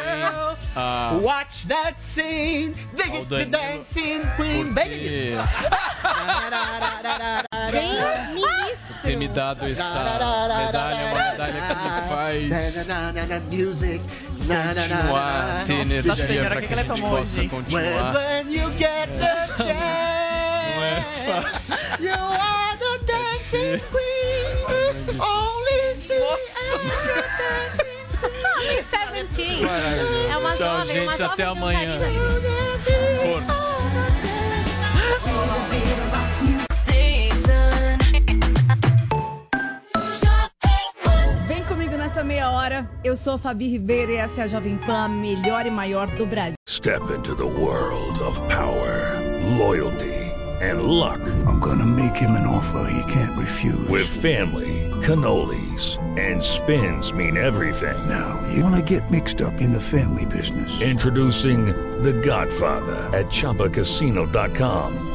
a- Watch that scene, dig ao it, the dancing queen, baby. Ter me dado essa medalha, uma medalha que me faz. Continuar, ter energia para que a gente possa continuar. when you get the chance, Não é fácil. you are the dancing queen. Only see Nossa dancing Only 17. É uma Tchau, jovem, uma gente. jovem Até amanhã. Força. Nessa meia hora. Eu sou a Fabi Ribeiro e essa é a Jovem Pan, melhor e maior do Brasil. Step into the world of power, loyalty, and luck. I'm gonna make him an offer he can't refuse. With family, cannolis, and spins mean everything. Now, you wanna get mixed up in the family business. Introducing The Godfather at ChumbaCasino.com.